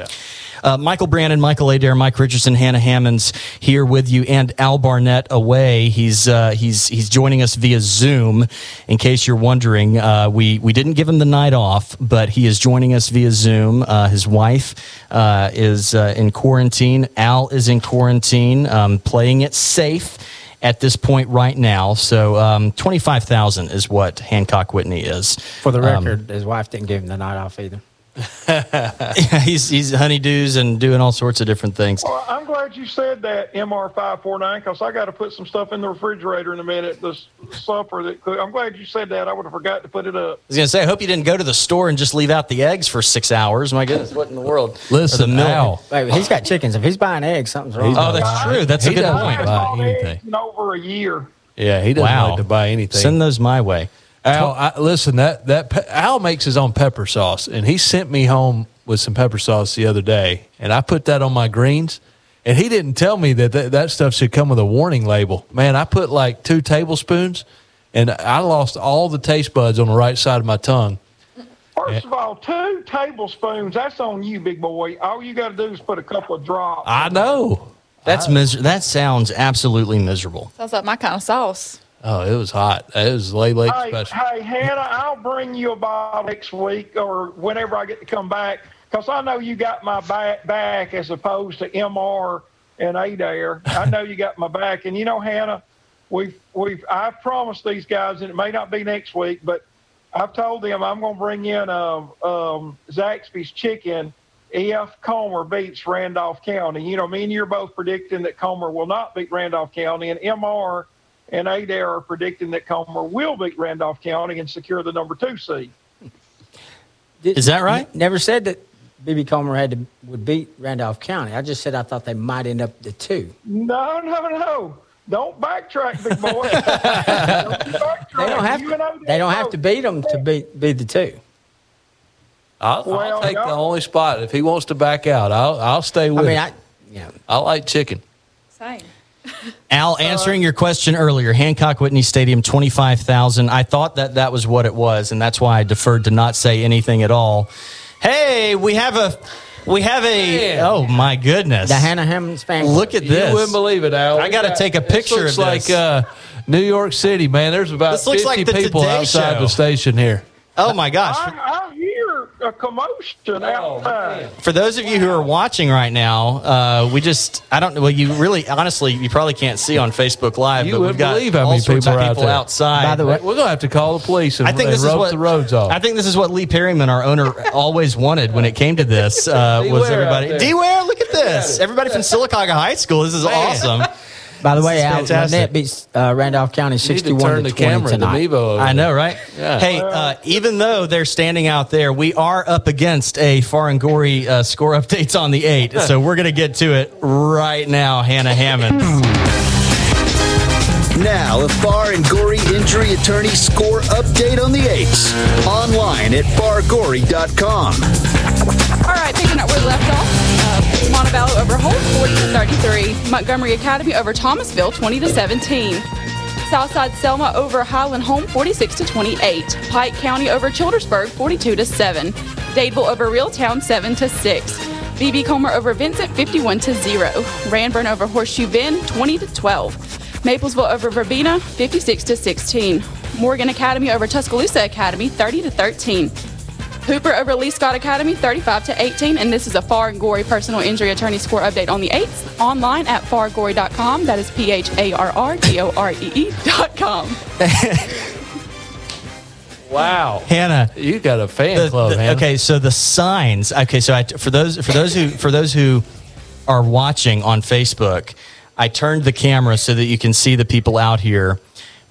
Uh, Michael Brandon, Michael Adair, Mike Richardson, Hannah Hammonds here with you, and Al Barnett away. He's uh, he's he's joining us via Zoom. In case you're wondering, uh, we we didn't give him the night off, but he is joining us via Zoom. Uh, his wife uh, is uh, in quarantine. Al is in quarantine, um, playing it safe at this point right now. So um, twenty five thousand is what Hancock Whitney is. For the Um, record, his wife didn't give him the night off either. he's he's honeydews and doing all sorts of different things. Well, I'm glad you said that MR549 because I got to put some stuff in the refrigerator in a minute. This supper that cook- I'm glad you said that. I would have forgot to put it up. I was gonna say, I hope you didn't go to the store and just leave out the eggs for six hours. My goodness, what in the world? Listen, Or the milk. Wait, he's got chickens. If he's buying eggs, something's wrong. Oh, that's true. That's a He good doesn't point. buy anything. In over a year. Yeah, he doesn't Wow. like to buy anything. Send those my way. Al, I, listen, that that pe- Al makes his own pepper sauce, and he sent me home with some pepper sauce the other day, and I put that on my greens. And he didn't tell me that that, that stuff should come with a warning label. Man, I put like two tablespoons, and I lost all the taste buds on the right side of my tongue. First of all, two tablespoons. That's on you, big boy. All you got to do is put a couple of drops. I know. That's mis- That sounds absolutely miserable. Sounds like my kind of sauce. Oh, it was hot. It was late, late Hey, special. hey, Hannah, I'll bring you a bottle next week or whenever I get to come back because I know you got my back, back as opposed to MR and Adair. I know you got my back, and you know, Hannah, we've we've I've promised these guys, and it may not be next week, but I've told them I'm going to bring in um, um, Zaxby's chicken if Comer beats Randolph County. You know, me and you're both predicting that Comer will not beat Randolph County, and MR and Adair are predicting that Comer will beat Randolph County and secure the number two seed. Is that right? Never said that BB Comer had to would beat Randolph County. I just said I thought they might end up the two. No, no, no. Don't backtrack, big boy. don't backtrack. They don't have You to. They don't have to beat them to beat be the two. I'll, Well, I'll take the only spot if he wants to back out. I'll I'll stay with. I mean, him. I yeah. I like chicken. Same. Al, answering your question earlier, Hancock Whitney Stadium, 25,000. I thought that that was what it was, and that's why I deferred to not say anything at all. Hey, we have a, we have a, oh my goodness. The Hannah Hammonds fan. Look at this! You wouldn't believe it, Al. I gotta take a this picture looks of like uh, New York City, man. There's about This looks 50 like the people Today outside Show. the station here. Oh my gosh. I, I hear a commotion outside. For those of you who are watching right now, uh, we just, I don't know, well, you really, honestly, you probably can't see on Facebook Live, You but we've wouldn't got believe how all many sorts people of are out people there. outside. By the way- We're gonna have to call the police and, I think and this is rope what the roads off. I think this is what Lee Perryman, our owner, always wanted when it came to this. Uh, was Ware out everybody there. D Ware? Look at this! Everybody from Sylacauga High School. This is awesome. By the way, This is Al fantastic. Lynette beats uh, Randolph County you need to sixty-one turn to the twenty camera to tonight. Mevo. over I know, right? Yeah. Hey, uh, even though they're standing out there, we are up against a Farr and Gorey uh, score updates on the eight. so we're going to get to it right now, Hannah Hammond. Now, a Farr and Gorey injury attorney score update on the eights. Online at fargorey.com. All right, picking up where we left off. Montevallo over Holt, 40 to 33. Montgomery Academy over Thomasville, 20 to 17. Southside Selma over Highland Home, 46 to 28. Pike County over Childersburg, 42 to 7. Dadeville over Reeltown, 7 to 6. BB Comer over Vincent, 51 to 0. Ranburne over Horseshoe Bend, 20 to 12. Maplesville over Verbena, 56 to 16. Morgan Academy over Tuscaloosa Academy, 30 to 13. Hooper over Lee Scott Academy, 35 to 18. And this is a Farr and Gorey personal injury attorney score update on the 8th. Online at fargorey.com. That is P H A R R G O R E E.com. Wow, Hannah, you got a fan the- club, the- Hannah. okay, so the signs. Okay, so I, for those for those who for those who are watching on Facebook, I turned the camera so that you can see the people out here.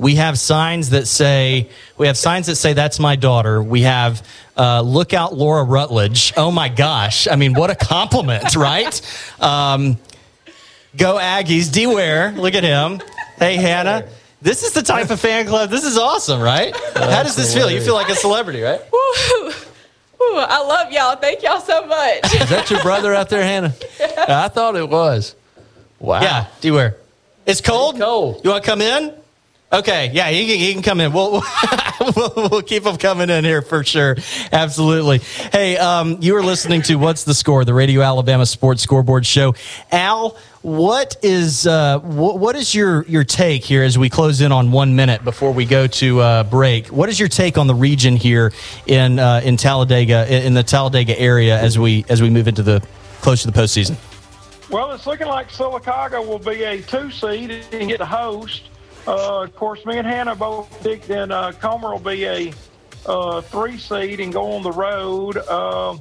We have signs that say we have signs that say that's my daughter. We have uh, look out Laura Rutledge. Oh my gosh! I mean, what a compliment, right? Um, go Aggies. D look at him. Hey Hannah. This is the type of fan club. This is awesome, right? How does this feel? You feel like a celebrity, right? Woo. Woo, I love y'all. Thank y'all so much. Is that your brother out there, Hannah? Yeah. I thought it was. Wow. Yeah. Do you wear? It's cold. cold. You want to come in? Okay. Yeah, he can, he can come in. We'll, we'll we'll keep him coming in here for sure. Absolutely. Hey, um, you are listening to What's the Score, the Radio Alabama Sports Scoreboard Show. Al, what is uh, wh- what is your your take here as we close in on one minute before we go to uh, break? What is your take on the region here in uh, in Talladega in the Talladega area as we as we move into the close to the postseason? Well, it's looking like Sylacauga will be a two seed and get the host. Uh, of course, me and Hannah both think that uh, Comer will be a uh, three seed and go on the road. Uh,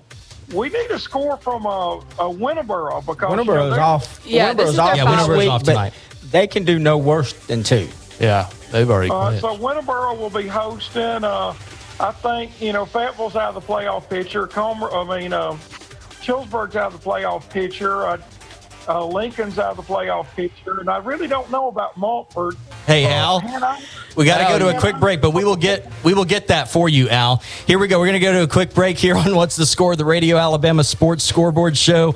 we need a score from a, a Winterboro because you know, Winterboro's off. Yeah, this Winterboro's is off their this week, week. off tonight. They can do no worse than two. Yeah, they've already Uh, so Winterboro will be hosting. Uh, I think you know Fayetteville's out of the playoff picture. Comer, I mean, uh, Childersburg's out of the playoff picture. Uh, uh, Lincoln's out of the playoff picture, and I really don't know about Munford. Hey, Uh, Al. Hannah, We got to go to a yeah. quick break, but we will get we will get that for you, Al. Here we go. We're going to go to a quick break here on what's the score, the Radio Alabama Sports Scoreboard Show.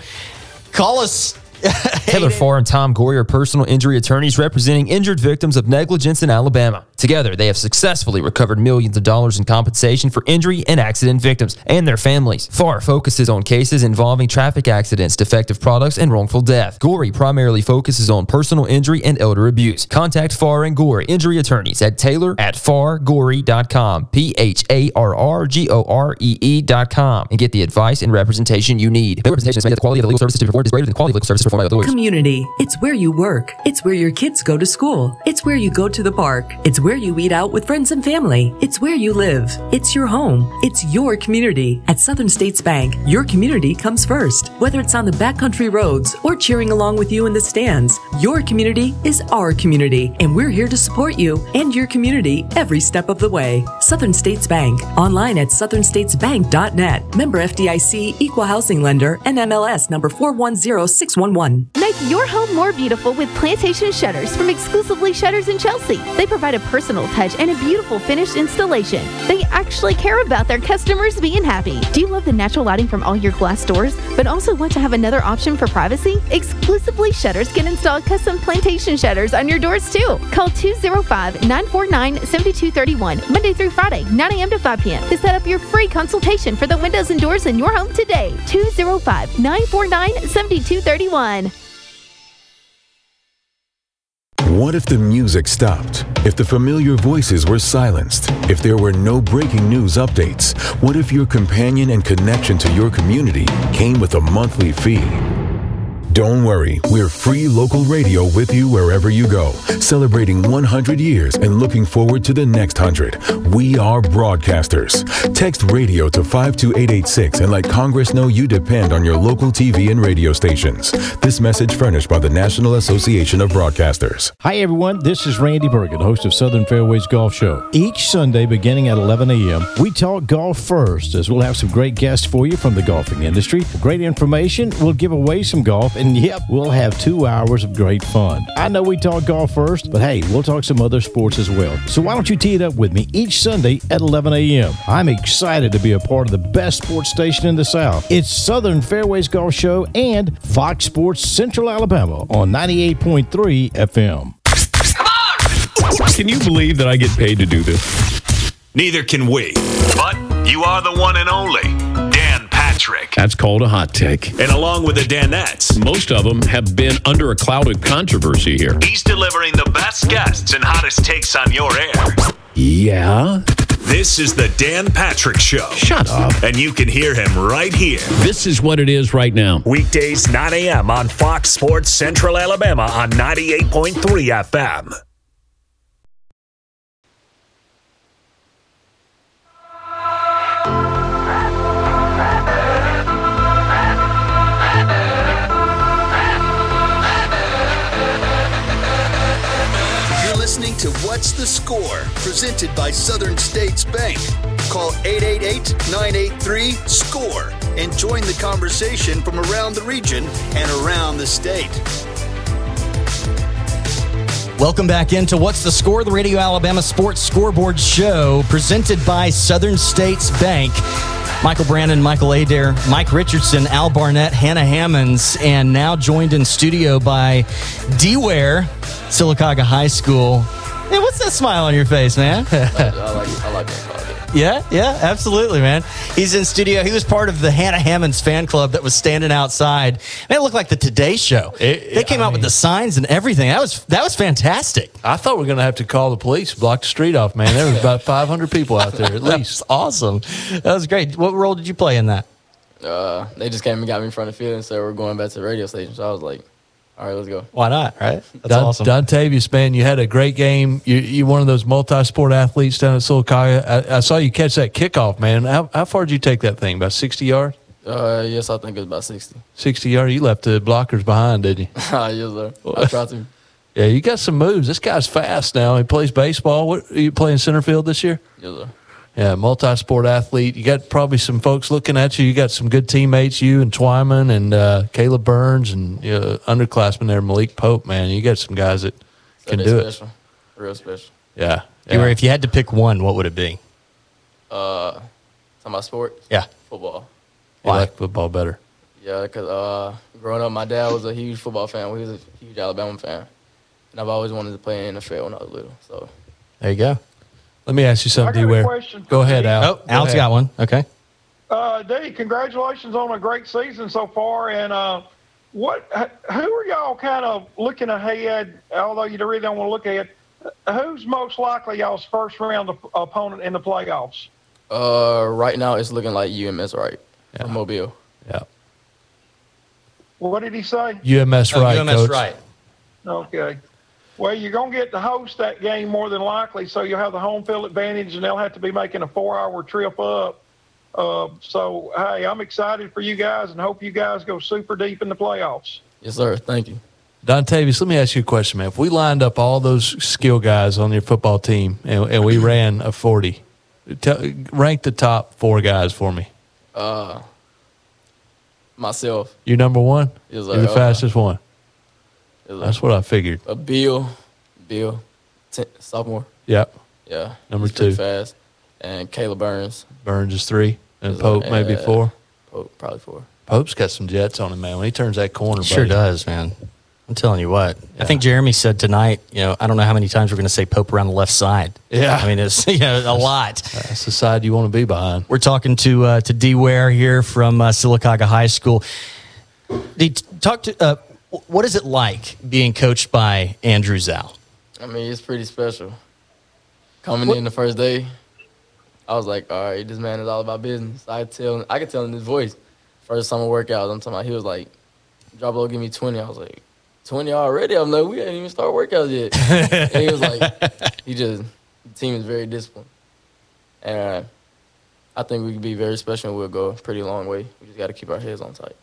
Call us. Taylor Farr and Tom Gorey are personal injury attorneys representing injured victims of negligence in Alabama. Together, they have successfully recovered millions of dollars in compensation for injury and accident victims and their families. Farr focuses on cases involving traffic accidents, defective products, and wrongful death. Gorey primarily focuses on personal injury and elder abuse. Contact Farr and Gorey injury attorneys at Taylor at fargorey.com, P H A R R G O R E E.com, and get the advice and representation you need. The representation is made that the quality of the legal services to be performed is greater than the quality of legal services Community. It's where you work. It's where your kids go to school. It's where you go to the park. It's where you eat out with friends and family. It's where you live. It's your home. It's your community. At Southern States Bank, your community comes first. Whether it's on the backcountry roads or cheering along with you in the stands, your community is our community, and we're here to support you and your community every step of the way. Southern States Bank. Online at southernstatesbank.net. Member FDIC, Equal Housing Lender, NMLS number 410611. Make your home more beautiful with Plantation Shutters from Exclusively Shutters in Chelsea. They provide a personal touch and a beautiful finished installation. They actually care about their customers being happy. Do you love the natural lighting from all your glass doors, but also want to have another option for privacy? Exclusively Shutters can install custom Plantation Shutters on your doors too. Call 205 949 7231, Monday through Friday, 9 a.m. to 5 p.m. to set up your free consultation for the windows and doors in your home today. 205 949 7231. What if the music stopped? If the familiar voices were silenced? If there were no breaking news updates? What if your companion and connection to your community came with a monthly fee? Don't worry, we're free local radio with you wherever you go, celebrating 100 years and looking forward to the next 100. We are broadcasters. Text radio to 52886 and let Congress know you depend on your local TV and radio stations. This message furnished by the National Association of Broadcasters. Hi, everyone. This is Randy Bergen, host of Southern Fairways Golf Show. Each Sunday, beginning at 11 a.m., we talk golf first, as we'll have some great guests for you from the golfing industry. Great information. We'll give away some golf, and yep, we'll have two hours of great fun. I know we talk golf first, but hey, we'll talk some other sports as well. So why don't you tee it up with me each Sunday at 11 a.m.? I'm excited to be a part of the best sports station in the South. It's Southern Fairways Golf Show and Fox Sports Central Alabama on 98.3 FM. Can you believe that I get paid to do this? Neither can we. But you are the one and only Dan Patrick. That's called a hot take. And along with the Danettes, Most of them have been under a cloud of controversy here. he's delivering the best guests and hottest takes on your air. Yeah? This is the Dan Patrick Show. Shut up. And you can hear him right here. This is what it is right now. Weekdays, 9 a.m. on Fox Sports Central Alabama on 98.3 FM. What's the Score, presented by Southern States Bank. Call 888 983 SCORE and join the conversation from around the region and around the state. Welcome back into What's the Score, the Radio Alabama Sports Scoreboard Show, presented by Southern States Bank. Michael Brandon, Michael Adair, Mike Richardson, Al Barnett, Hannah Hammonds, and now joined in studio by D Ware, Sylacauga High School. Hey, what's that smile on your face, man? I like, I like that call. Yeah, yeah, absolutely, man. He's in studio. He was part of the Hannah Hammonds fan club that was standing outside. Man, it looked like the Today Show. they came out with the signs and everything. That was that was fantastic. I thought we were going to have to call the police, block the street off, man. There was about 500 people out there at least. awesome. That was great. What role did you play in that? Uh, they just came and got me in front of the field and said we're going back to the radio station. So I was like, all right, let's go. Why not? Right? That's Don, awesome. Dontavius, man, you had a great game. You you one of those multi-sport athletes down at Sylacauga. I, I saw you catch that kickoff, man. How, how far did you take that thing? About 60 yards? Uh, yes, I think it was about 60. 60 yards? You left the blockers behind, didn't you? yes, sir. I tried to. Yeah, you got some moves. This guy's fast now. He plays baseball. What are you playing center field this year? Yes, sir. Yeah, multi-sport athlete. You got probably some folks looking at you. You got some good teammates, you and Twyman and uh, Caleb Burns and uh, underclassman there, Malik Pope. Man, you got some guys that So can they do it. Real special. Yeah, You were, if you had to pick one, what would it be? Uh, talking about sports? Yeah. Football. I like football better. Yeah, because uh, growing up, my dad was a huge football fan. He was a huge Alabama fan. And I've always wanted to play in the NFL when I was little. So There you go. Let me ask you something, I got a D. Ware. Go ahead, Al. Oh, Al's got one. Okay. Uh, D, congratulations on a great season so far. And uh, what? Who are y'all kind of looking ahead? Although you really don't want to look ahead, who's most likely y'all's first round op- opponent in the playoffs? uh, right now, it's looking like UMS, right? From Mobile. Yeah. What did he say? UMS Oh, right, UMS coach. right. Okay. Well, you're going to get to host that game more than likely, so you'll have the home field advantage, and they'll have to be making a four-hour trip up. Uh, so, hey, I'm excited for you guys, and hope you guys go super deep in the playoffs. Yes, sir. Thank you. Don Dontavius, let me ask you a question, man. If we lined up all those skill guys on your football team and, and we ran a 40, tell, rank the top four guys for me. Uh, myself. You're number one? Yes, You're the sir. Uh, fastest one. Yes. That's what I figured. Uh, Bill, Bill, t- sophomore. Yep. Yeah. Number he's two. fast. And Caleb Burns. Burns is three. And Yes, sir. Pope maybe Uh, four. Pope, probably four. Pope's got some jets on him, man. When he turns that corner, Sure does, man. I'm telling you what. I think Jeremy said tonight, you know, I don't know how many times we're going to say Pope around the left side. Yeah. I mean, it's you know, a lot. That's the side you want to be behind. We're talking to uh, to D Ware here from uh, Sylacauga High School. D, talk to uh, what is it like being coached by Andrew Zow? I mean, it's pretty special. Coming in the first day, I was like, all right, this man is all about business. I tell, I could tell in his voice. First summer workout, I'm talking about, he was like, drop low, give me 20. I was like, 20 already? I'm like, we haven't even started workouts yet. and he was like, he just, the team is very disciplined. And uh, I think we could be very special and we'll go a pretty long way. We just got to keep our heads on tight.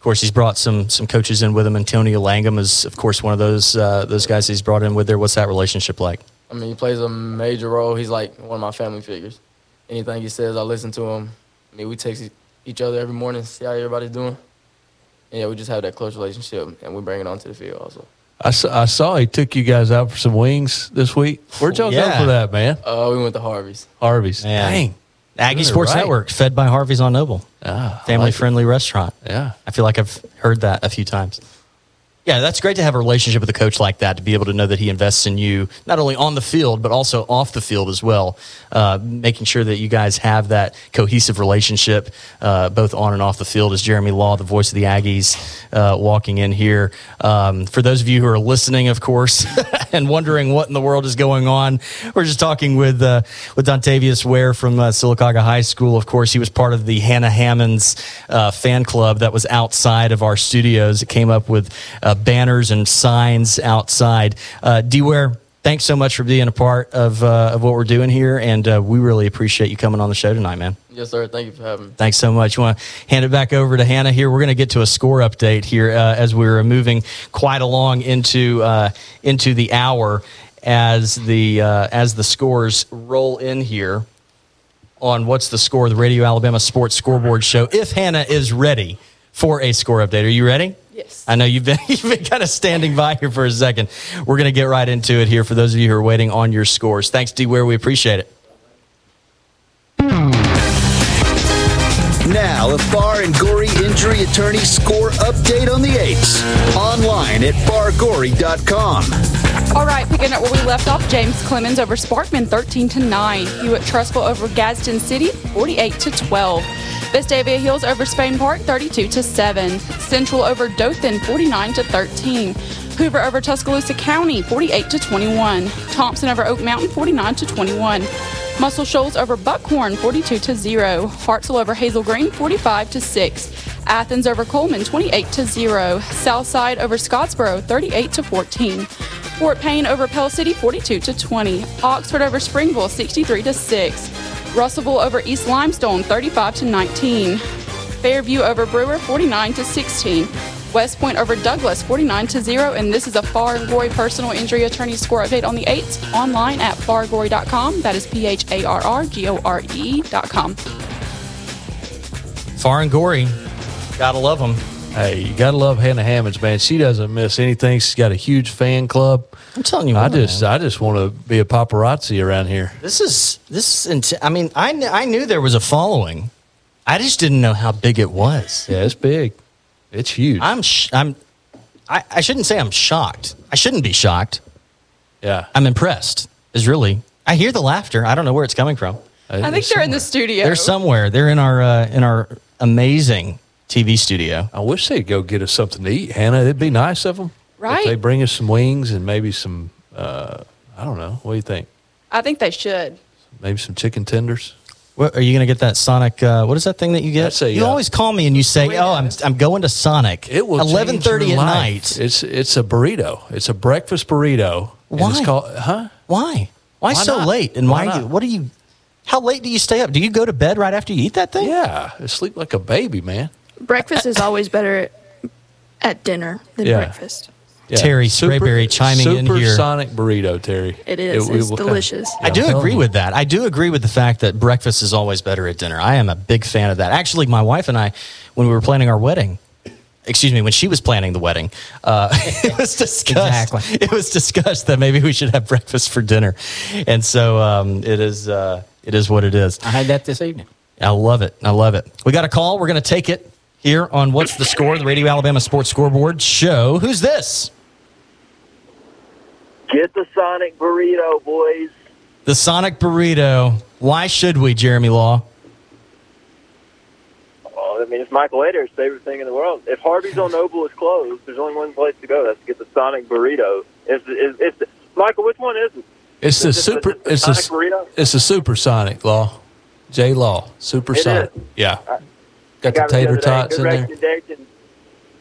Of course, he's brought some some coaches in with him. Antonio Langham is, of course, one of those uh, those guys he's brought in with there. What's that relationship like? I mean, he plays a major role. He's like one of my family figures. Anything he says, I listen to him. I mean, we text e- each other every morning, see how everybody's doing. And yeah, we just have that close relationship, and we bring it onto the field also. I saw, I saw he took you guys out for some wings this week. Where'd y'all Yeah. go for that, man? Uh, we went to Harvey's. Harvey's. Man. Dang. Aggie Sports right. Network, fed by Harvey's on Noble. Ah, Family like it. friendly restaurant. Yeah. I feel like I've heard that a few times. Yeah, that's great to have a relationship with a coach like that to be able to know that he invests in you not only on the field but also off the field as well, uh, making sure that you guys have that cohesive relationship uh, both on and off the field. As Jeremy Law, the voice of the Aggies, uh, walking in here. Um, for those of you who are listening, of course, and wondering what in the world is going on, we're just talking with uh, with Dontavius Ware from uh, Sylacauga High School. Of course, he was part of the Hannah Hammonds uh, fan club that was outside of our studios. It came up with uh, banners and signs outside. Uh, D Ware, thanks so much for being a part of uh, of what we're doing here, and uh, we really appreciate you coming on the show tonight, man. Yes, sir. Thank you for having me. Thanks so much. You want to hand it back over to Hannah here? We're going to get to a score update here uh, as we're moving quite along into uh, into the hour as the uh, as the scores roll in here on what's the score the Radio Alabama Sports Scoreboard Show. If Hannah is ready for a score update, are you ready? Yes. I know you've been you've been kind of standing by here for a second. We're going to get right into it here for those of you who are waiting on your scores. Thanks, D. Ware. We appreciate it. Now, a Farr and Gorey injury attorney score update on the eights. Online at fargorey.com. All right, picking up where we left off, James Clemens over Sparkman 13 to 9. Hewitt-Trussville over Gadsden City 48 to 12. Vestavia Hills over Spain Park 32 to 7. Central over Dothan 49 to 13. Hoover over Tuscaloosa County 48 to 21. Thompson over Oak Mountain 49 to 21. Muscle Shoals over Buckhorn 42 to 0. Hartselle over Hazel Green 45 to 6. Athens over Coleman 28 to 0. Southside over Scottsboro 38 to 14. Fort Payne over Pell City 42 to 20. Oxford over Springville 63 to 6. Russellville over East Limestone 35 to 19. Fairview over Brewer 49 to 16. West Point over Douglas 49 to 0. And this is a Farr and Gorey personal injury attorney score update on the 8th online at fargorey.com. That is P H A R R G O R E.com. Farr and Gorey. Gotta love them. Hey, you gotta love Hannah Hammonds, man. She doesn't miss anything. She's got a huge fan club. I'm telling you, I what, just, man. I just want to be a paparazzi around here. This is this. Is, int- I mean, I kn- I knew there was a following. I just didn't know how big it was. Yeah, it's big. It's huge. I'm sh- I'm. I, I shouldn't say I'm shocked. I shouldn't be shocked. Yeah, I'm impressed. Is really. I hear the laughter. I don't know where it's coming from. I think they're in the studio. They're somewhere. They're in our uh, in our amazing TV studio. I wish they'd go get us something to eat, Hannah. It'd be nice of them. Right. If they bring us some wings and maybe some, uh, I don't know. What do you think? I think they should. Maybe some chicken tenders. What, are you going to get that Sonic? Uh, what is that thing that you get? A, you uh, always call me and you say, "Oh, I'm I'm going to Sonic." It will eleven thirty at night. It's it's a burrito. It's a breakfast burrito. and Why? It's called, huh? Why? Why, Why so not? late? And why? Why do- not? what do you? How late do you stay up? Do you go to bed right after you eat that thing? Yeah, I sleep like a baby, man. Breakfast is always better at, at dinner than Yeah. breakfast. Yeah. Terry Sprayberry chiming in here. Supersonic burrito, Terry. It is. It's will- delicious. I do agree with that. I do agree with the fact that breakfast is always better at dinner. I am a big fan of that. Actually, my wife and I, when we were planning our wedding, excuse me, when she was planning the wedding, uh, it was discussed. Exactly. It was discussed that maybe we should have breakfast for dinner, and so um, it is. Uh, it is what it is. I had that this evening. I love it. I love it. We got a call. We're going to take it here on What's the Score, the Radio Alabama Sports Scoreboard show. Who's this? Get the Sonic burrito, boys. The Sonic Burrito. Why should we, Jeremy Law? Well, I mean, it's Michael Adair's favorite thing in the world. If Harvey's on Noble is closed, there's only one place to go. That's to get the Sonic burrito. It's, it's, it's Michael. Which one is it? It's the super. the It's the. Sonic burrito? It's the supersonic law. J Law. Supersonic. Yeah. I- Got the Got tater tots in there. recommendation.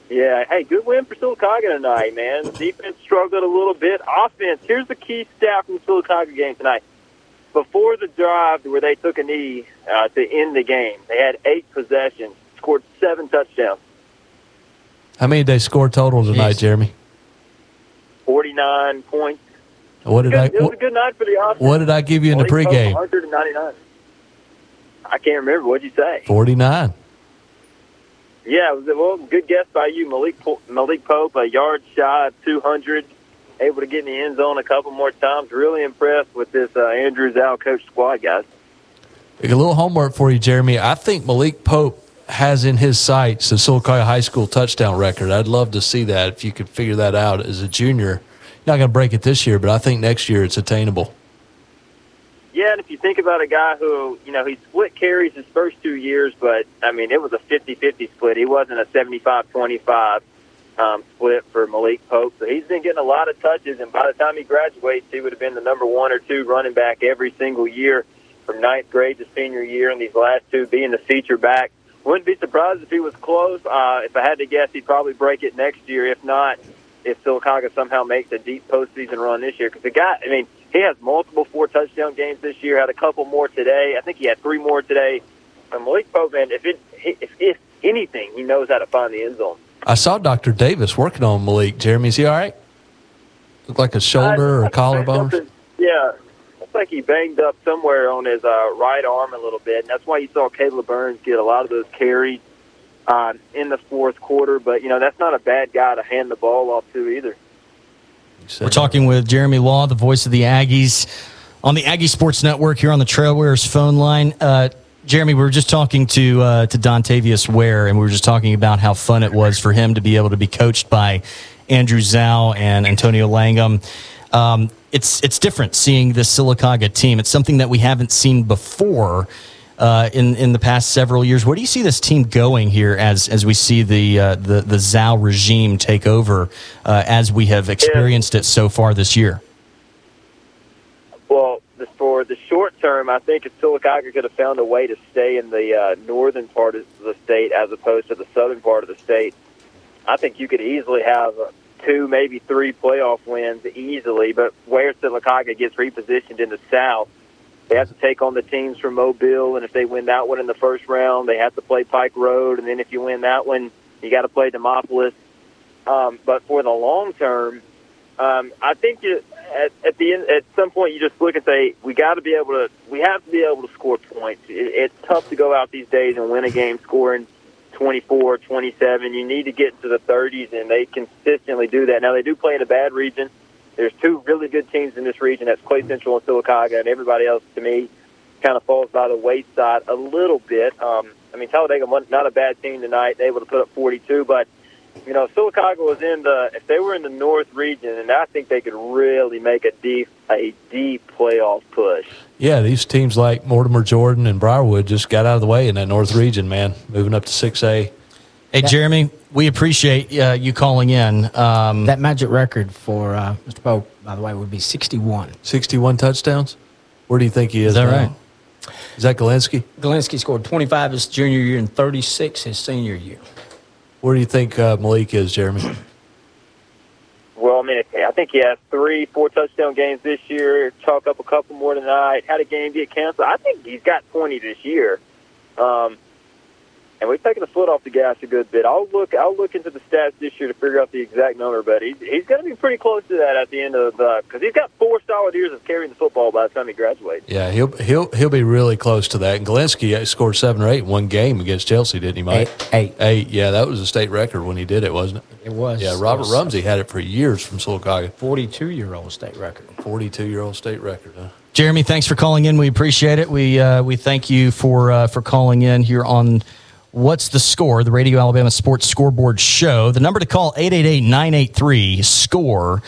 Yeah, hey, good win for Sylacauga tonight, man. Defense struggled a little bit. Offense, here's the key stat from the Sylacauga game tonight. Before the drive where they took a knee uh, to end the game, they had eight possessions, scored seven touchdowns, How many did they score total tonight, Jeez. Jeremy? 49 points. What did Good- I? it was a good night for the offense. what did I give you in the pregame? 199. I can't remember. What'd you say? Forty nine. Yeah, well, good guess by you, Malik Malik Pope, a yard shy of 200, able to get in the end zone a couple more times. Really impressed with this uh, Andrew Zow coach squad, guys. A little homework for you, Jeremy. I think Malik Pope has in his sights the Sylacauga High School touchdown record. I'd love to see that if you could figure that out as a junior. Not going to break it this year, but I think next year it's attainable. Yeah, and if you think about a guy who, you know, he split carries his first two years, but, I mean, it was a 50-50 split. He wasn't a 75-25 um, split for Malik Pope. So he's been getting a lot of touches, and by the time he graduates, he would have been the number one or two running back every single year from ninth grade to senior year, and these last two being the feature back. Wouldn't be surprised if he was close. Uh, if I had to guess, he'd probably break it next year. If not, if Sylacauga somehow makes a deep postseason run this year. Because the guy, I mean, he has multiple four touchdown games this year. Had a couple more today. I think he had three more today. And Malik Pope, man, if it if, if anything, he knows how to find the end zone. I saw Dr. Davis working on Malik. Jeremy, is he all right? Look like a shoulder or a collarbone? Yeah, looks like he banged up somewhere on his uh, right arm a little bit, and that's why you saw Caleb Burns get a lot of those carries uh, in the fourth quarter. But you know that's not a bad guy to hand the ball off to either. We're talking with Jeremy Law, the voice of the Aggies, on the Aggie Sports Network here on the Trailwearers phone line. Uh, Jeremy, we were just talking to uh, to Dontavius Ware, and we were just talking about how fun it was for him to be able to be coached by Andrew Zow and Antonio Langham. Um, it's it's different seeing the Sylacauga team. It's something that we haven't seen before uh, in in the past several years. Where do you see this team going here as as we see the uh, the the Zow regime take over uh, as we have experienced it so far this year? Well, for the short term, I think if Sylacauga could have found a way to stay in the uh, northern part of the state as opposed to the southern part of the state, I think you could easily have uh, two, maybe three playoff wins easily. But where Sylacauga gets repositioned in the south, they have to take on the teams from Mobile, and if they win that one in the first round, they have to play Pike Road, and then if you win that one, you got to play Demopolis. Um, but for the long term, um, I think you, at, at the end, at some point, you just look and say, we got to be able to, we have to be able to score points. It, it's tough to go out these days and win a game scoring 24, 27. You need to get into the 30s, and they consistently do that. Now, they do play in a bad region. There's two really good teams in this region. That's Clay Central and Sylacauga, and everybody else, to me, kind of falls by the wayside a little bit. Um, I mean, Talladega, was not a bad team tonight. They able to put up 42, but you know, Sylacauga was in the if they were in the North region, and I think they could really make a deep a deep playoff push. Yeah, these teams like Mortimer Jordan and Briarwood just got out of the way in that North region, man. Moving up to six A. Hey, Jeremy, we appreciate uh, you calling in. Um, that magic record for uh, Mr. Pope, by the way, would be 61. 61 touchdowns? Where do you think he is? Is that now? right? Is that Galinsky? Galinsky scored 25 his junior year and 36 his senior year. Where do you think uh, Malik is, Jeremy? Well, I mean, I think he has three, four touchdown games this year. Chalk up a couple more tonight. Had a game get canceled. I think he's got 20 this year. Um, and we've taken the foot off the gas a good bit. I'll look. I'll look into the stats this year to figure out the exact number, but he's he's going to be pretty close to that at the end of the because he's got four solid years of carrying the football by the time he graduates. Yeah, he'll he'll he'll be really close to that. And Galinsky scored seven or eight in one game against Chelsea, didn't he, Mike? Eight. Eight. Eight. Yeah, that was a state record when he did it, wasn't it? It was. Yeah, Robert It was Rumsey had it for years from Sylacauga. 42 year old state record. 42 year old state record, huh? Jeremy, thanks for calling in. We appreciate it. We uh, we thank you for uh, for calling in here on What's the Score, the Radio Alabama Sports Scoreboard Show. The number to call 888-983-SCORE,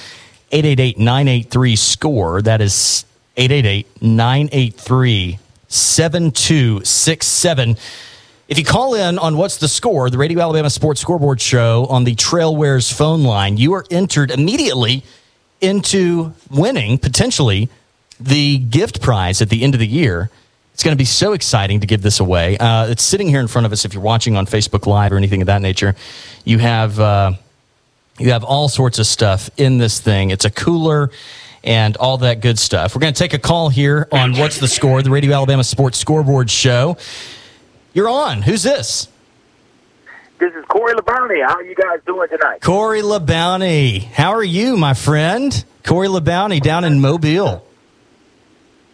888-983-SCORE. That is 888-983-7267. If you call in on What's the Score, the Radio Alabama Sports Scoreboard Show on the Trailwares phone line, you are entered immediately into winning potentially the gift prize at the end of the year. It's going to be so exciting to give this away. Uh, it's sitting here in front of us. If you're watching on Facebook Live or anything of that nature, you have uh, you have all sorts of stuff in this thing. It's a cooler and all that good stuff. We're going to take a call here on What's the Score, the Radio Alabama Sports Scoreboard Show. You're on. Who's this? This is Corey LeBounty. How are you guys doing tonight? Corey LeBounty. How are you, my friend? Corey LeBounty down in Mobile.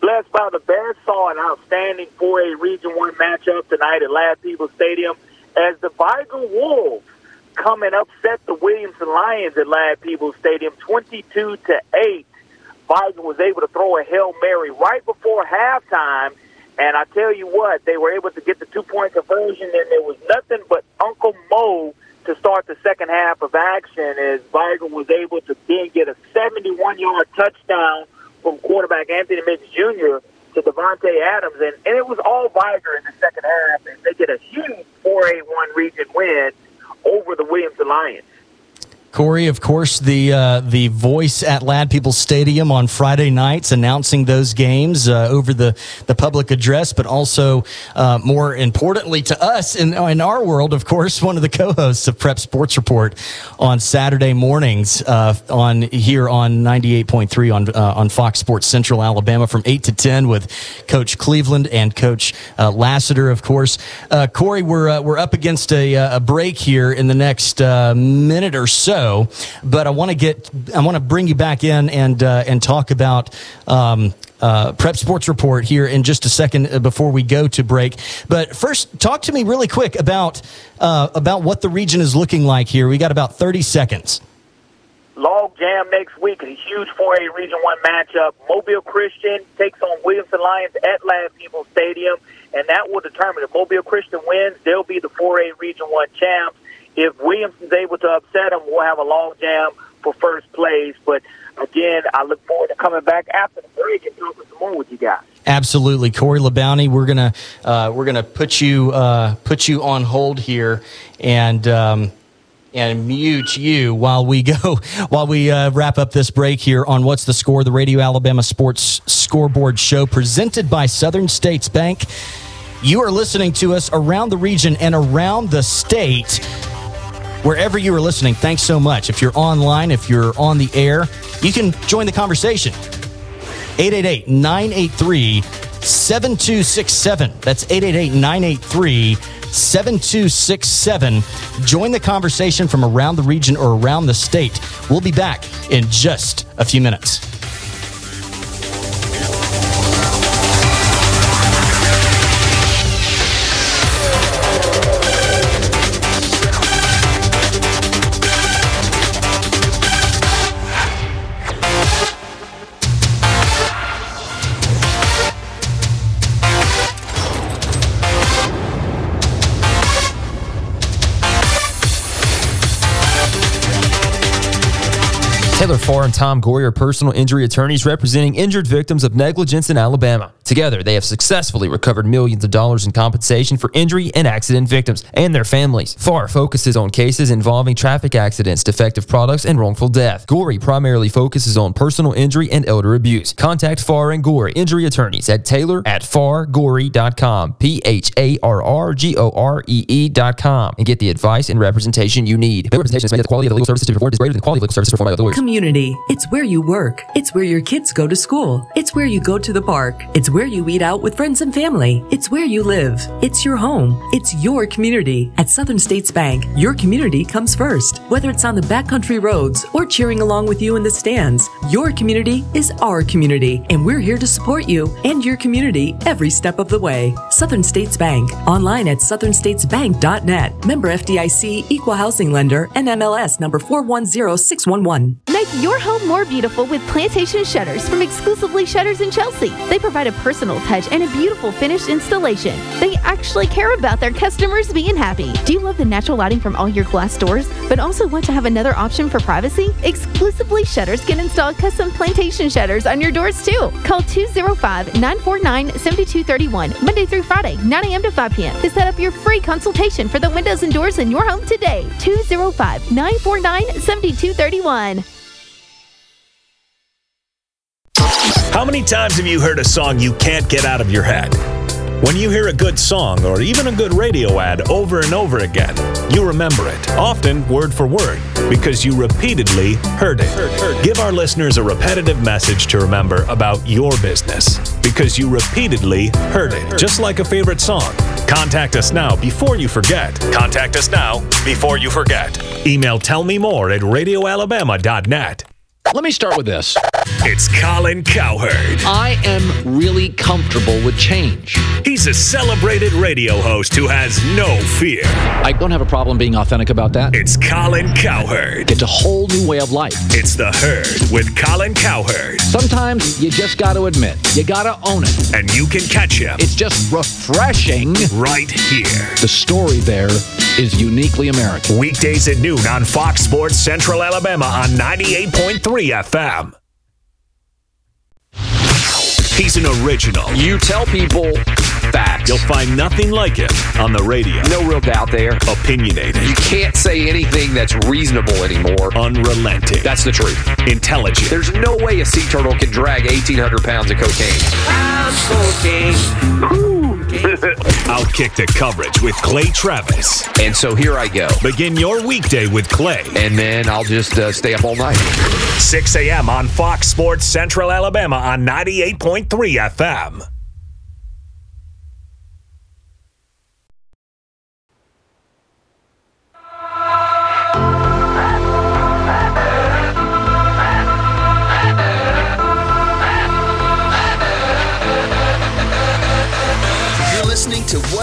Blessed by the best, saw an outstanding 4A Region 1 matchup tonight at Ladd-Peebles Stadium as the Vigor Wolves come and upset the Williamson Lions at Ladd-Peebles Stadium 22 to 8. Vigor was able to throw a Hail Mary right before halftime, and I tell you what, they were able to get the two point conversion, and there was nothing but Uncle Mo to start the second half of action as Vigor was able to then get a 71 yard touchdown from quarterback Anthony Mix Jr. to Devontae Adams, and, and it was all Vigor in the second half, and they get a huge 4A1 region win over the Williamson Lions. Corey, of course, the uh, the voice at Ladd-Peebles Stadium on Friday nights announcing those games uh, over the, the public address, but also uh, more importantly to us in, in our world, of course, one of the co-hosts of Prep Sports Report on Saturday mornings uh, on here on ninety eight point three on uh, on Fox Sports Central Alabama from eight to ten with Coach Cleveland and Coach uh, Lassiter, of course. Corey, we're we're up against a, a break here in the next minute or so but I want to get I want to bring you back in and uh, and talk about um, uh, Prep Sports Report here in just a second uh, before we go to break. But first, talk to me really quick about uh, about what the region is looking like here. We got about 30 seconds. Log Jam next week, a huge 4A Region 1 matchup. Mobile Christian takes on Williamson Lions at Ladd-Peebles Stadium, and that will determine if Mobile Christian wins, they'll be the 4A Region 1 champs. If Williamson's able to upset them, we'll have a long Jam for first place. But again, I look forward to coming back after the break and talking some more with you guys. Absolutely, Corey LeBounty. We're gonna uh, we're gonna put you uh, put you on hold here and. Um, and mute you while we go while we uh, wrap up this break here on what's the score the radio alabama sports scoreboard show presented by southern states bank you are listening to us around the region and around the state wherever you are listening thanks so much if you're online if you're on the air you can join the conversation 888 983 7267 that's 888 983 7267. Join the conversation from around the region or around the state. We'll be back in just a few minutes. Taylor Farr and Tom Gorey are personal injury attorneys representing injured victims of negligence in Alabama. Together, they have successfully recovered millions of dollars in compensation for injury and accident victims and their families. Farr focuses on cases involving traffic accidents, defective products, and wrongful death. Gorey primarily focuses on personal injury and elder abuse. Contact Farr and Gorey injury attorneys at Taylor at fargorey.com, P H A R R G O R E E.com, and get the advice and representation you need. The representation is made that the quality of the legal services to be performed is greater than the quality of legal services performed by other lawyers. It's where you work. It's where your kids go to school. It's where you go to the park. It's where you eat out with friends and family. It's where you live. It's your home. It's your community. At Southern States Bank, your community comes first. Whether it's on the backcountry roads or cheering along with you in the stands, your community is our community, and we're here to support you and your community every step of the way. Southern States Bank. Online at southernstatesbank.net. Member FDIC, Equal Housing Lender, NMLS number 410611. Make your home more beautiful with Plantation Shutters from Exclusively Shutters in Chelsea. They provide a personal touch and a beautiful finished installation. They actually care about their customers being happy. Do you love the natural lighting from all your glass doors, but also want to have another option for privacy? Exclusively Shutters can install custom Plantation Shutters on your doors too. Call 205 949 7231, Monday through Friday, 9 a.m. to 5 p.m. to set up your free consultation for the windows and doors in your home today. 205 949 7231. How many times have you heard a song you can't get out of your head? When you hear a good song or even a good radio ad over and over again, you remember it, often word for word, because you repeatedly heard it. Give our listeners a repetitive message to remember about your business, because you repeatedly heard it, just like a favorite song. Contact us now before you forget. Contact us now before you forget. Email tellmemore at radioalabama.net. Let me start with this. It's Colin Cowherd. I am really comfortable with change. He's a celebrated radio host who has no fear. I don't have a problem being authentic about that. It's Colin Cowherd. It's a whole new way of life. It's The Herd with Colin Cowherd. Sometimes you just got to admit, you got to own it. And you can catch him. It's just refreshing. Right here. The story there is uniquely American. Weekdays at noon on Fox Sports Central Alabama on 98.3 FM. He's an original. You tell people facts. You'll find nothing like him on the radio. No real doubt there. Opinionated. You can't say anything that's reasonable anymore. Unrelenting. That's the truth. Intelligent. There's no way a sea turtle can drag 1,800 pounds of cocaine. Outkick the coverage with Clay Travis. And so here I go. Begin your weekday with Clay. And then I'll just uh, stay up all night. 6 a.m. on Fox Sports Central Alabama on 98.3 FM.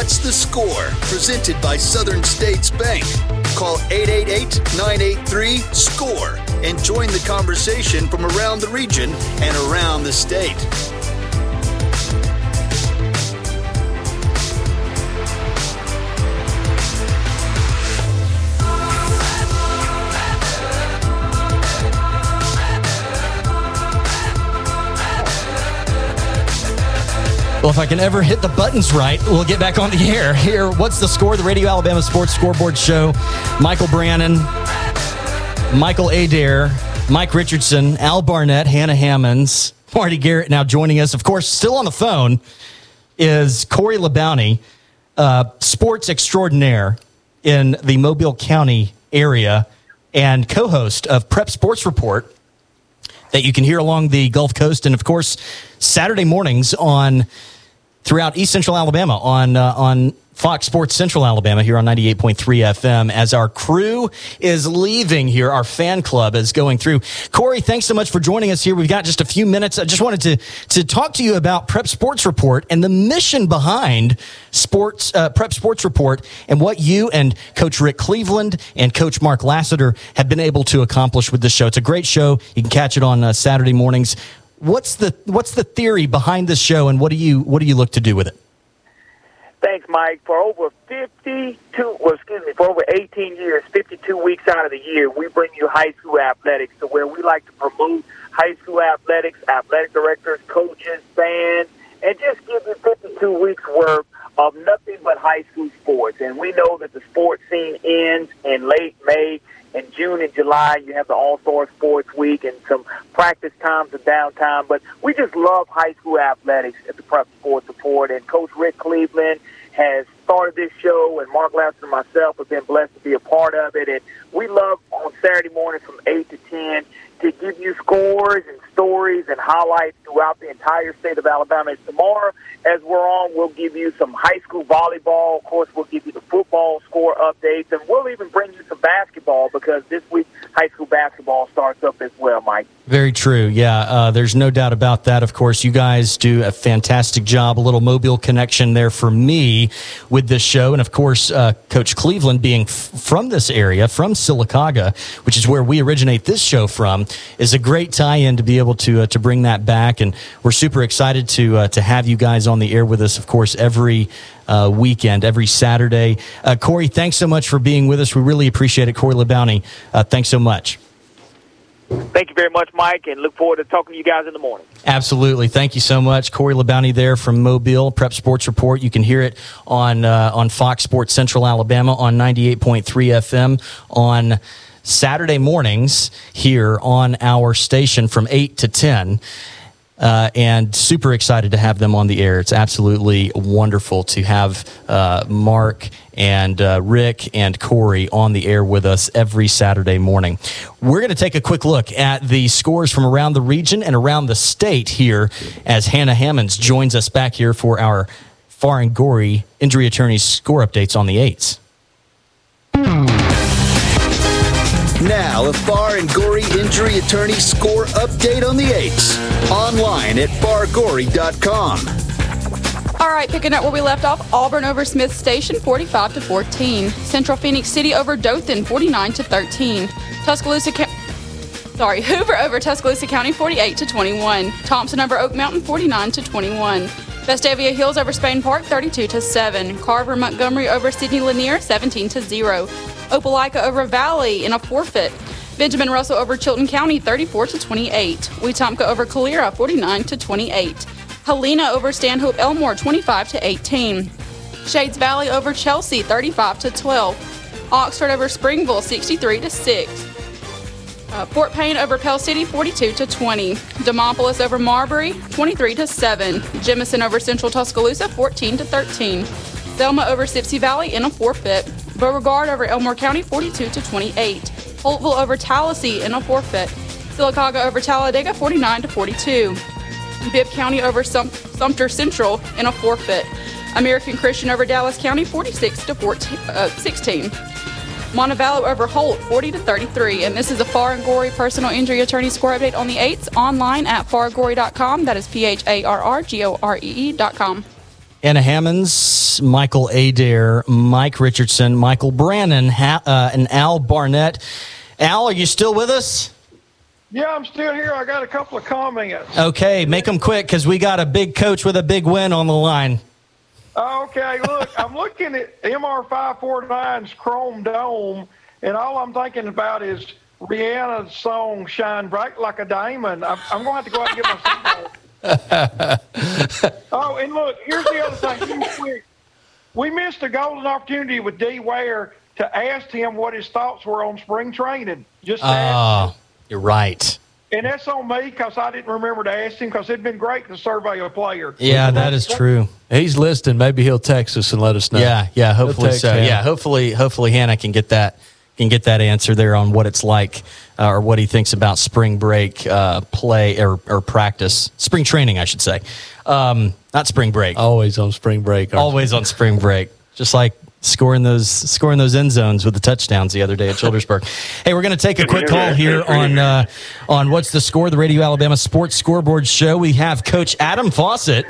What's the Score? Presented by Southern States Bank. Call 888 983 SCORE and join the conversation from around the region and around the state. Well, if I can ever hit the buttons right, we'll get back on the air. Here, what's the score? The Radio Alabama Sports Scoreboard Show. Michael Brannon, Michael Adair, Mike Richardson, Al Barnett, Hannah Hammonds, Marty Garrett now joining us. Of course, still on the phone is Corey LeBounty, uh, sports extraordinaire in the Mobile County area and co host of Prep Sports Report that you can hear along the Gulf Coast. And of course, Saturday mornings on throughout East Central Alabama on uh, on Fox Sports Central Alabama here on 98.3 FM as our crew is leaving here. Our fan club is going through. Corey, thanks so much for joining us here. We've got just a few minutes. I just wanted to, to talk to you about Prep Sports Report and the mission behind sports, uh, Prep Sports Report and what you and Coach Rick Cleveland and Coach Mark Lassiter have been able to accomplish with this show. It's a great show. You can catch it on uh, Saturday mornings. What's the, what's the theory behind this show and what do you, what do you look to do with it? Thanks, Mike. For over 52, well, excuse me, for over 18 years, 52 weeks out of the year, we bring you high school athletics to where we like to promote high school athletics, athletic directors, coaches, fans, and just give you 52 weeks worth of nothing but high school sports. And we know that the sports scene ends in late May. In June and July, you have the All Star Sports Week and some practice times and downtime. But we just love high school athletics at the Prep Sports Support. And Coach Rick Cleveland has started this show, and Mark Lassiter and myself have been blessed to be a part of it. And we love on Saturday mornings from 8 to 10 to give you scores and stories and highlights throughout the entire state of Alabama. And tomorrow, as we're on, we'll give you some high school volleyball. Of course, we'll give you the football score updates, and we'll even bring you some basketball because this week high school basketball starts up as well, Mike. Very true. Yeah, uh, there's no doubt about that. Of course, you guys do a fantastic job. A little mobile connection there for me with this show. And of course, uh, Coach Cleveland being f- from this area, from Sylacauga, which is where we originate this show from, is a great tie in to be able to, uh, to bring that back. And we're super excited to, uh, to have you guys on the air with us, of course, every uh, weekend, every Saturday. Uh, Corey, thanks so much for being with us. We really appreciate it. Corey LeBounty, uh, thanks so much. Thank you very much, Mike, and look forward to talking to you guys in the morning. Absolutely. Thank you so much. Corey LeBounty there from Mobile, Prep Sports Report. You can hear it on, uh, on Fox Sports Central Alabama on 98.3 FM on Saturday mornings here on our station from 8 to 10. Uh, and super excited to have them on the air. It's absolutely wonderful to have uh, Mark and uh, Rick and Corey on the air with us every Saturday morning. We're going to take a quick look at the scores from around the region and around the state here as Hannah Hammonds joins us back here for our Farr and Gorey injury attorney's score updates on the eights. Now, a Farr and Gorey injury attorney score update on the eights. Online at fargorey.com. All right, picking up where we left off, Auburn over Smith Station, 45 to 14. Central Phoenix City over Dothan, 49 to 13. Tuscaloosa, Ca- sorry, Hoover over Tuscaloosa County, 48 to 21. Thompson over Oak Mountain, 49 to 21. Vestavia Hills over Spain Park, 32 to 7. Carver Montgomery over Sidney Lanier, 17 to 0. Opelika over Valley in a forfeit. Benjamin Russell over Chilton County, 34 to 28. Wetumpka over Calera, 49 to 28. Helena over Stanhope Elmore, 25 to 18. Shades Valley over Chelsea, 35 to 12. Oxford over Springville, 63 to 6. Uh, Fort Payne over Pell City, 42 to 20. Demopolis over Marbury, 23 to 7. Jemison over Central Tuscaloosa, 14 to 13. Selma over Sipsey Valley in a forfeit. Beauregard over Elmore County, 42 to 28. Holtville over Tallahassee in a forfeit. Sylacauga over Talladega, 49 to 42. Bibb County over Sum- Sumter Central in a forfeit. American Christian over Dallas County, 46 to 14, uh, 16. Montevallo over Holt, 40 to 33. And this is a Farr and Gorey personal injury attorney score update on the 8s online at fargorey.com. That is P H A R R G O R E E.com. Anna Hammonds, Michael Adair, Mike Richardson, Michael Brannon, ha- uh, and Al Barnett. Al, are you still with us? Yeah, I'm still here. I got a couple of comments. Okay, make them quick because we got a big coach with a big win on the line. Okay, look, I'm looking at MR549's Chrome Dome, and all I'm thinking about is Rihanna's song "Shine Bright Like a Diamond." I'm, I'm going to have to go out and get my. oh, and look, here's the other thing. quick. We missed a golden opportunity with D. Ware to ask him what his thoughts were on spring training. Just to ask Oh, you're right. And that's on me because I didn't remember to ask him because it'd been great to survey a player. Yeah, that is true. He's listening. Maybe he'll text us and let us know. Yeah, yeah. Hopefully so. Hannah. Yeah, hopefully, hopefully Hannah can get that can get that answer there on what it's like uh, or what he thinks about spring break uh, play or, or practice, spring training, I should say. Um, not spring break. Always on spring break. aren't Always on spring break. Just like scoring those scoring those end zones with the touchdowns the other day at Childersburg. hey, we're going to take a quick call here on uh, on what's the score, the Radio Alabama Sports Scoreboard Show. We have Coach Adam Fawcett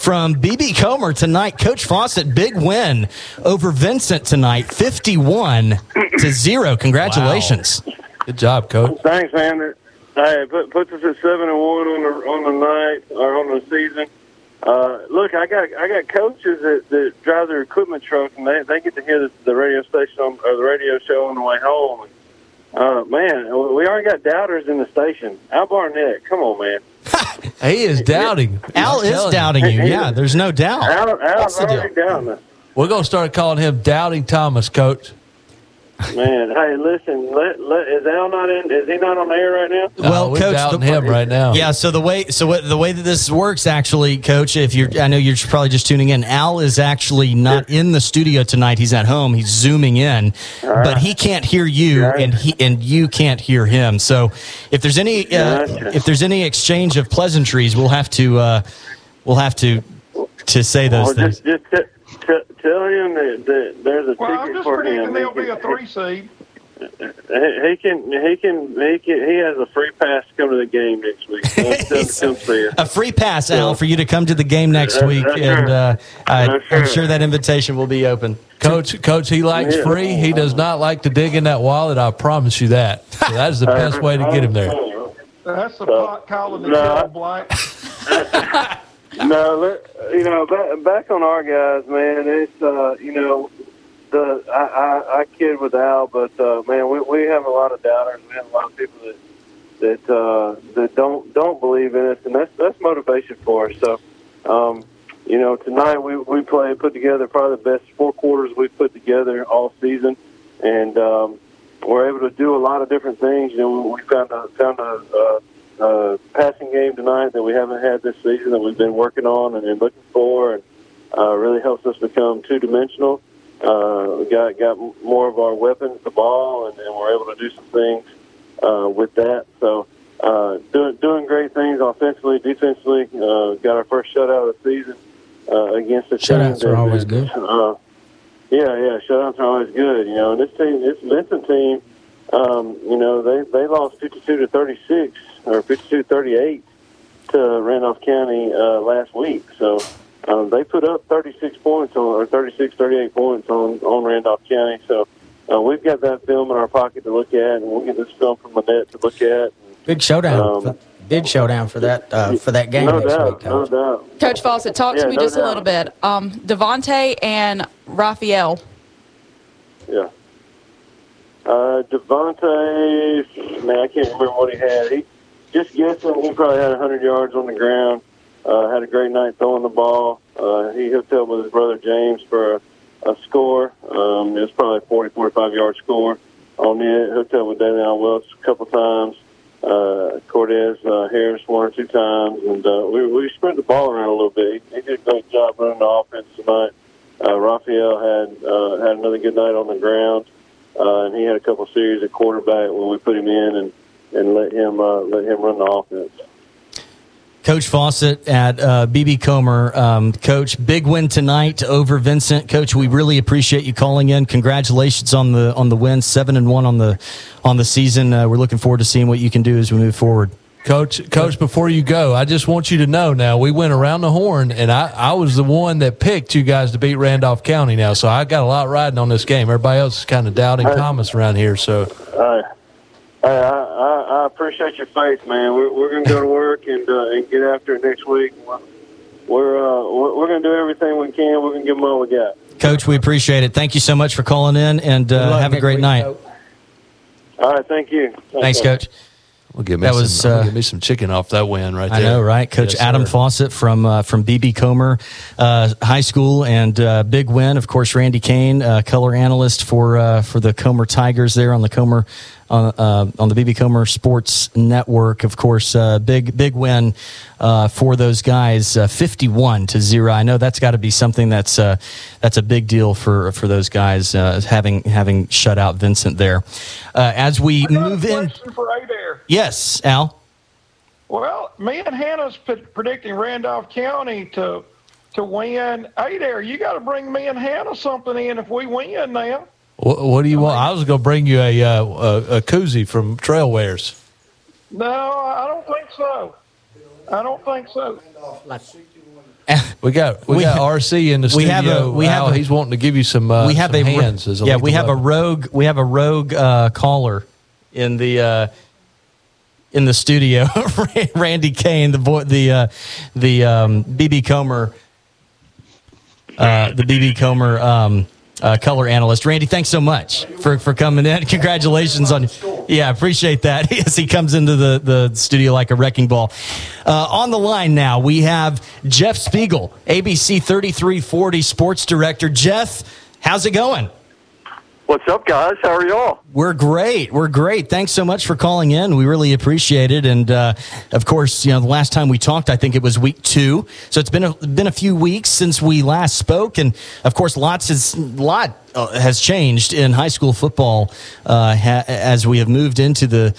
from BB Comer tonight. Coach Fawcett, big win over Vincent tonight, fifty-one to zero. Congratulations! Good job, Coach. Thanks, man. Hey, put, puts us at seven and one on the on the night or on the season. Uh, look, I got I got coaches that, that drive their equipment truck, and they they get to hear the, the radio station on, or the radio show on the way home. Uh, man, we already got doubters in the station. Al Barnett, come on, man. He is doubting. Al I'm is doubting you. Yeah, there's no doubt. Al, Al's What's the deal? down there. We're going to start calling him Doubting Thomas, Coach. Man, hey, listen, let, let, is Al not in? Is he not on the air right now? Well, coach, doubting him right now. Yeah. So the way, so what, the way that this works, actually, coach, if you're, I know you're probably just tuning in. Al is actually not in the studio tonight. He's at home. He's zooming in, but he can't hear you, and he and you can't hear him. So if there's any, uh, if there's any exchange of pleasantries, we'll have to, uh, we'll have to, to say those Well, things. just, just t- t- tell him that, that there's a Well, I'm just for predicting there'll be a three seed. He, he can, he can, he can, he has a free pass to come to the game next week. Tell him to come see us. A free pass, Al, for you to come to the game next That's- week, that's and uh, I, That's I'm sure that invitation will be open. Coach, Coach, he likes Yeah. free. He does not like to dig in that wallet. I promise you that. So that is the best way to get him there. That's the pot calling the No. kettle black. no, you know, back, on our guys, man. It's uh, you know, the I, I, I kid with Al, but uh, man, we we have a lot of doubters. We have a lot of people that that uh, that don't don't believe in us, and that's that's motivation for us. So, um, you know, tonight we we played put together probably the best four quarters we've put together all season, and um, we're able to do a lot of different things. You know, we found a found a. Uh, uh, passing game tonight that we haven't had this season that we've been working on and been looking for, and uh, really helps us become two dimensional. Uh, we got got more of our weapons, the ball, and, and we're able to do some things uh, with that. So uh, doing doing great things offensively, defensively. Uh, got our first shutout of the season uh, against a Shutouts team are always good. Uh, yeah, yeah, shutouts are always good. You know, and this team, this Vincent team, um, you know, they they lost fifty-two to thirty-six or 52-38 to Randolph County uh, last week. So um, they put up 36 points on, or 36, 38 points on on Randolph County. So uh, we've got that film in our pocket to look at, and we'll get this film from Annette to look at. Big showdown. Um, big showdown for that uh, for that game no next doubt, week, Coach. no doubt. Coach Fawcett, talk Yeah, to me no just a little bit. Um, Devontae and Raphael. Yeah. Uh, Devontae, man, I can't remember what he had. He just guessing. He probably had 100 yards on the ground. Uh, had a great night throwing the ball. Uh, he hooked up with his brother James for a, a score. Um, it was probably a 40, 45 yard score on it. Hooked up with Davion Welch a couple times. Uh, Cortez uh, Harris one or two times, and uh, we we spread the ball around a little bit. He, he did a great job running the offense tonight. Uh, Raphael had uh, had another good night on the ground, uh, and he had a couple series at quarterback when we put him in and, and let him uh, let him run the offense. Coach Fawcett at uh, BB Comer. Um, Coach, big win tonight over Vincent. Coach, we really appreciate you calling in. Congratulations on the on the win, seven and one on the on the season. Uh, we're looking forward to seeing what you can do as we move forward. Coach, Coach, before you go, I just want you to know now we went around the horn, and I, I was the one that picked you guys to beat Randolph County now. So I got a lot riding on this game. Everybody else is kind of doubting Hey. Thomas around here. So Uh, I, I, I appreciate your faith, man. We're, we're going to go to work and uh, and get after it next week. We're uh, we're, we're going to do everything we can. We're going to give them all we got. Coach, we appreciate it. Thank you so much for calling in, and uh, have a great night. All right, thank you. Thanks, Coach. We'll give me That some, was, uh, give me some chicken off that win right there. I know, right? Coach Yes, Adam sir. Fawcett from uh, from BB Comer uh, High School and uh, big win. Of course, Randy Kane, uh, color analyst for uh, for the Comer Tigers there on the Comer on, uh, on the BB Comer Sports Network. Of course, uh, big big win uh, for those guys, uh, fifty one to zero. I know that's got to be something that's uh, that's a big deal for for those guys uh, having having shut out Vincent there. Uh, as we move in, Question for Adair. yes, Al. Well, me and Hannah's p- predicting Randolph County to to win. Adair, you got to bring me and Hannah something in if we win now. What, what do you want? I was going to bring you a, uh, a a koozie from Trailwares. No, I don't think so. I don't think so. We got we, We got RC in the we studio. have a- we have Al, a- he's wanting to give you some. Uh, we have some a ro- hands. as a yeah lethal we have a weapon. rogue we have a rogue uh, caller in the uh, in the studio Randy Kane the boy the uh, the um, BB Comer uh, the BB Comer um, uh, color analyst. Randy thanks so much for, for coming in. Congratulations on yeah appreciate that. As he comes into the, the studio like a wrecking ball. Uh, on the line now we have Jeff Spiegel ABC 3340 sports director. Jeff how's it going What's up, guys? How are y'all? We're great. We're great. Thanks so much for calling in. We really appreciate it. And uh, of course, you know, the last time we talked, I think it was week two. So it's been a, been a few weeks since we last spoke, and of course, lots has lot uh, has changed in high school football uh, ha- as we have moved into the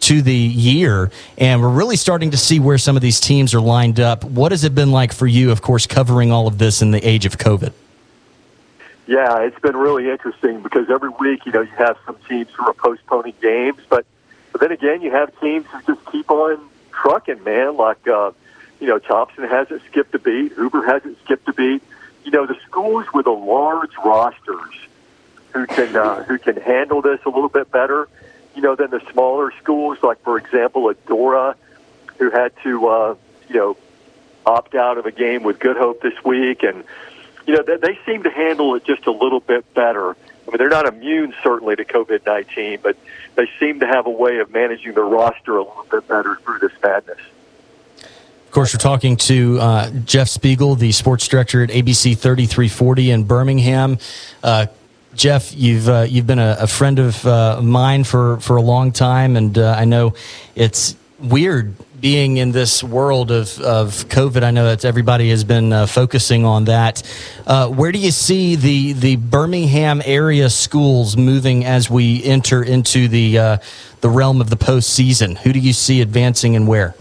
to the year, and we're really starting to see where some of these teams are lined up. What has it been like for you? Of course, covering all of this in the age of COVID. Yeah, it's been really interesting because every week, you know, you have some teams who are postponing games, but but then again, you have teams who just keep on trucking, man. Like, uh, you know, Thompson hasn't skipped a beat, Hoover hasn't skipped a beat. You know, the schools with the large rosters who can uh, who can handle this a little bit better, you know, than the smaller schools. Like, for example, Adora, who had to, uh, you know, opt out of a game with Good Hope this week, and you know, they, seem to handle it just a little bit better. I mean, they're not immune certainly to COVID nineteen, but they seem to have a way of managing their roster a little bit better through this madness. Of course, we're talking to uh, Jeff Spiegel, the sports director at ABC 3340 in Birmingham. Uh, Jeff, you've uh, you've been a, a friend of uh, mine for, for a long time, and uh, I know it's weird being in this world of, of COVID. I know that everybody has been uh, focusing on that. Uh, where do you see the the Birmingham area schools moving as we enter into the uh, the realm of the postseason? Who do you see advancing and where?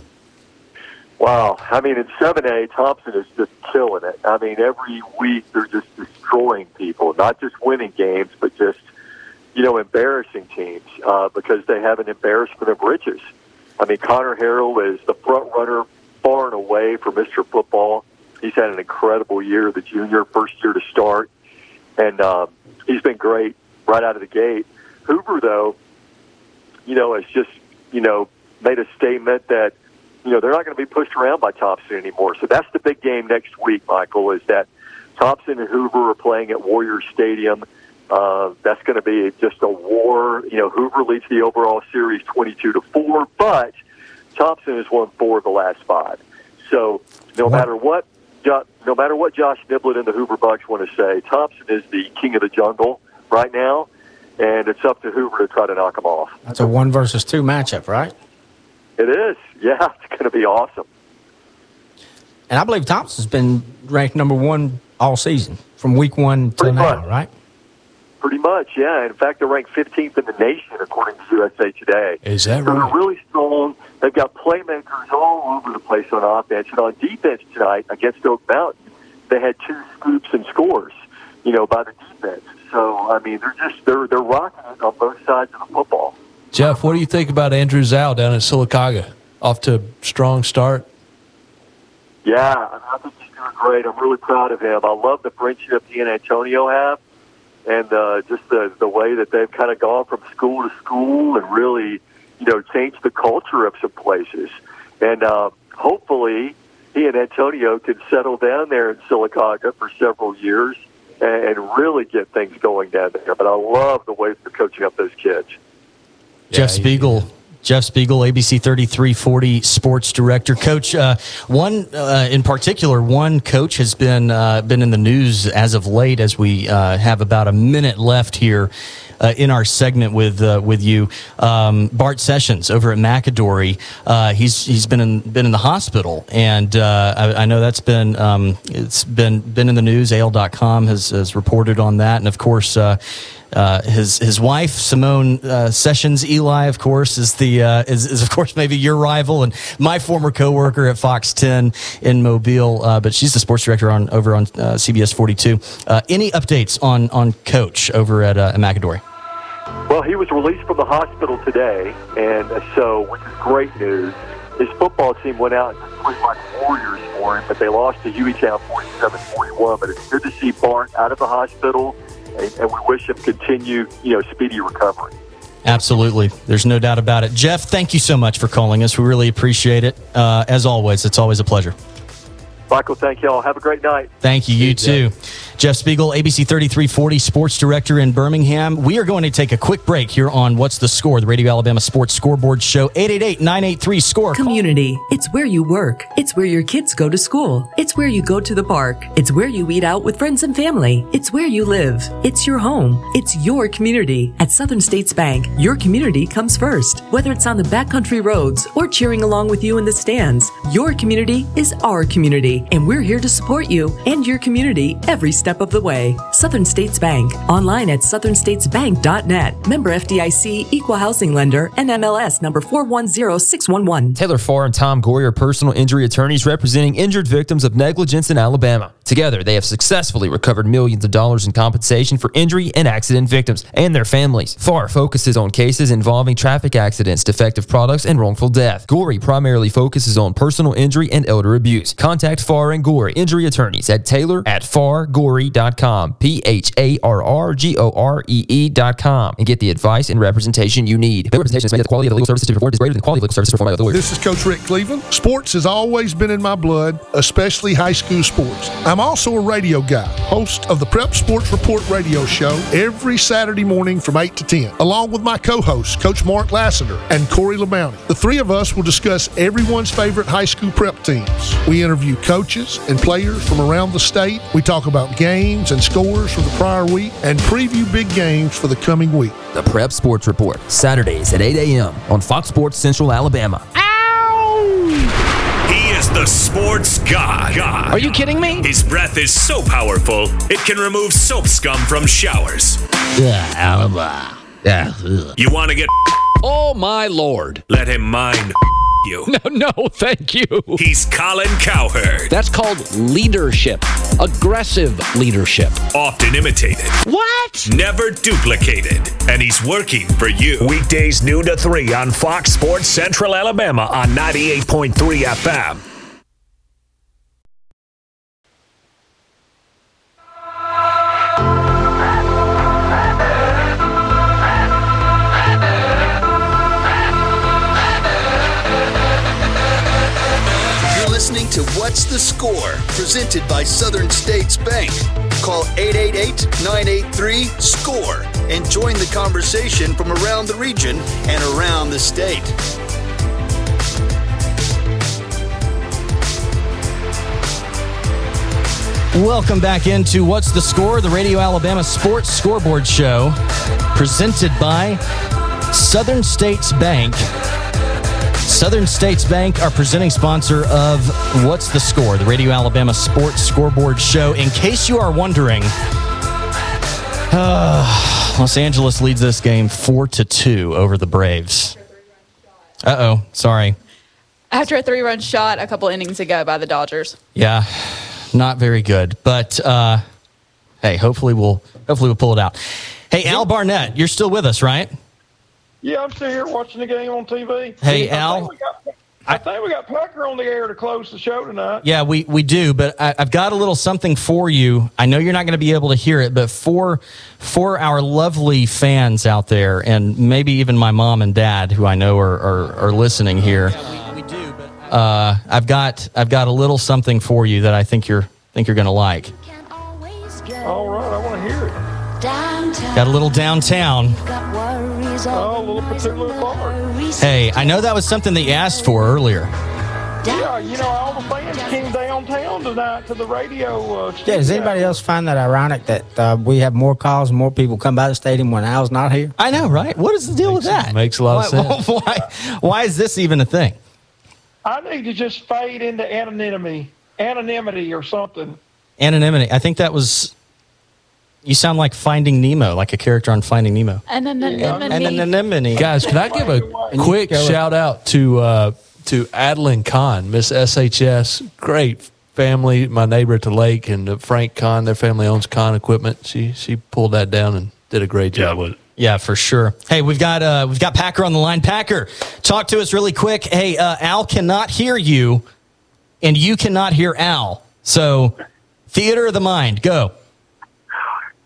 Wow. I mean, in 7A, Thompson is just killing it. I mean, every week they're just destroying people, not just winning games, but just, you know, embarrassing teams uh, because they have an embarrassment of riches. I mean, Conner Harrell is the front runner far and away for Mr. Football. He's had an incredible year, the junior, first year to start, and um, he's been great right out of the gate. Hoover, though, you know, has just, you know, made a statement that, you know, they're not going to be pushed around by Thompson anymore. So that's the big game next week, Michael, is that Thompson and Hoover are playing at Warrior Stadium. Uh, that's going to be just a war. You know, Hoover leads the overall series 22 to 4, but Thompson has won four of the last five. So no matter what, no matter what Josh Niblett and the Hoover Bucks want to say, Thompson is the king of the jungle right now, and it's up to Hoover to try to knock him off. That's a one versus two matchup, right? It is. Yeah, it's going to be awesome. And I believe Thompson's been ranked number one all season from week one to now, right? Pretty much, yeah. In fact, they're ranked 15th in the nation according to USA Today. Is that So right? they're really strong. They've got playmakers all over the place on offense. And on defense tonight against Oak Mountain, they had two scoops and scores, you know, by the defense. So, I mean, they're just, they're, they're rocking it on both sides of the football. Jeff, what do you think about Andrew Zow down at Sylacauga? off to a strong start. Yeah, I think he's doing great. I'm really proud of him. I love the friendship he and Antonio have, and uh, just the the way that they've kind of gone from school to school and really, you know, changed the culture of some places. And uh, hopefully, he and Antonio can settle down there in Sylacauga for several years and, and really get things going down there. But I love the way they're coaching up those kids. Jeff Spiegel. Jeff Spiegel, ABC 3340 sports director. Coach, uh, one uh, in particular, one coach has been uh, been in the news as of late. As we uh, have about a minute left here uh, in our segment with uh, with you, um, Bart Sessions over at McAdory. He's he's been in been in the hospital, and I, I know that's been um, it's been been in the news. AL.com has, has reported on that, and of course. Uh, his his wife Simone uh, Sessions Eli, of course, is the uh, is, is of course maybe your rival and my former coworker at Fox 10 in Mobile, uh, but she's the sports director on over on uh, CBS 42. Uh, any updates on on Coach over at uh, McAdory? Well, he was released from the hospital today, and so, which is great news. His football team went out and played like warriors for him, but they lost to Hueytown 47-41. But it's good to see Bart out of the hospital, and, and we wish him continued, you know, speedy recovery. Absolutely, there's no doubt about it. Jeff, thank you so much for calling us. We really appreciate it. Uh, as always, it's always a pleasure. Michael, thank y'all. Have a great night. Thank you. You too. Jeff Spiegel, ABC 3340 sports director in Birmingham. We are going to take a quick break here on What's the Score, the Radio Alabama Sports Scoreboard Show. 888 983 SCORE. Community. It's where you work. It's where your kids go to school. It's where you go to the park. It's where you eat out with friends and family. It's where you live. It's your home. It's your community. At Southern States Bank, your community comes first. Whether it's on the backcountry roads or cheering along with you in the stands, your community is our community, and we're here to support you and your community every step of the way. Southern States Bank. Online at southernstatesbank.net. Member FDIC, Equal Housing Lender, and NMLS number 410611. Taylor Farr and Tom Gorey are personal injury attorneys representing injured victims of negligence in Alabama. Together, they have successfully recovered millions of dollars in compensation for injury and accident victims and their families. Farr focuses on cases involving traffic accidents, defective products, and wrongful death. Gorey primarily focuses on personal injury and elder abuse. Contact Farr and Gorey injury attorneys at Taylor at fargorey.com, P H A R R G O R E E.com, and get the advice and representation you need. No representation is made that the quality of the legal services to performed is greater than the quality of legal services performed by other lawyers. This is Coach Rick Cleveland. Sports has always been in my blood, especially high school sports. I'm also a radio guy, host of the Prep Sports Report radio show every Saturday morning from 8 to 10, along with my co hosts, Coach Mark Lassiter and Corey LeBounty. The three of us will discuss everyone's favorite high school prep teams. We interview coaches and players from around the state. We talk about games and scores from the prior week and preview big games for the coming week. The Prep Sports Report, Saturdays at 8 a.m. on Fox Sports Central Alabama. He is the sports god. god. Are you kidding me? His breath is so powerful, it can remove soap scum from showers. Yeah, Alabama. Yeah. ugh. You want to get Oh my lord. let him mind you. No, no, thank you. He's Colin Cowherd, That's called leadership. Aggressive leadership. often imitated, What? never duplicated, and he's working for you. Weekdays noon to 3 on Fox Sports Central Alabama on 98.3 FM. What's the Score, presented by Southern States Bank. Call 888 983 SCORE and join the conversation from around the region and around the state. Welcome back into What's the Score, the Radio Alabama Sports Scoreboard Show, presented by Southern States Bank. Southern States Bank, our presenting sponsor of What's the Score, the Radio Alabama Sports Scoreboard Show. In case you are wondering, uh, Los Angeles leads this game four to two over the Braves. Uh oh, sorry. After a three run shot a couple innings ago by the Dodgers. Yeah, not very good. But uh, hey, hopefully we'll hopefully we'll pull it out. Hey, Al Barnett, you're still with us, right? Yeah, I'm still here watching the game on TV. Hey, I Al. think got- I think we got Packer on the air to close the show tonight. Yeah, we, we do, but I, I've got a little something for you. I know you're not going to be able to hear it, but for for our lovely fans out there, and maybe even my mom and dad, who I know are are, are listening here, uh, I've got I've got a little something for you that I think you're think you're going to like. All right, I want to hear it. Got a little downtown. Oh, a little particular bar. Hey, I know that was something they asked for earlier. Yeah, you know, all the fans came downtown tonight to the radio. Uh, Yeah, does anybody else find that ironic that uh, we have more calls and more people come by the stadium when Al's not here? I know, right? What is the deal with that? Makes a lot why, of sense. Why, why is this even a thing? I need to just fade into anonymity, anonymity or something. Anonymity. I think that was. You sound like Finding Nemo, like a character on Finding Nemo. Anonymity. Anonymity. Guys, can I give a quick shout out to uh, to Adeline Kahn, Miss SHS, great family, my neighbor at the lake, and uh, Frank Kahn, their family owns Kahn Equipment. She she pulled that down and did a great job with it. Yeah, for sure. Hey, we've got uh, we've got Packer on the line. Packer, talk to us really quick. Hey, uh, Al cannot hear you, and you cannot hear Al. So, theater of the mind, go.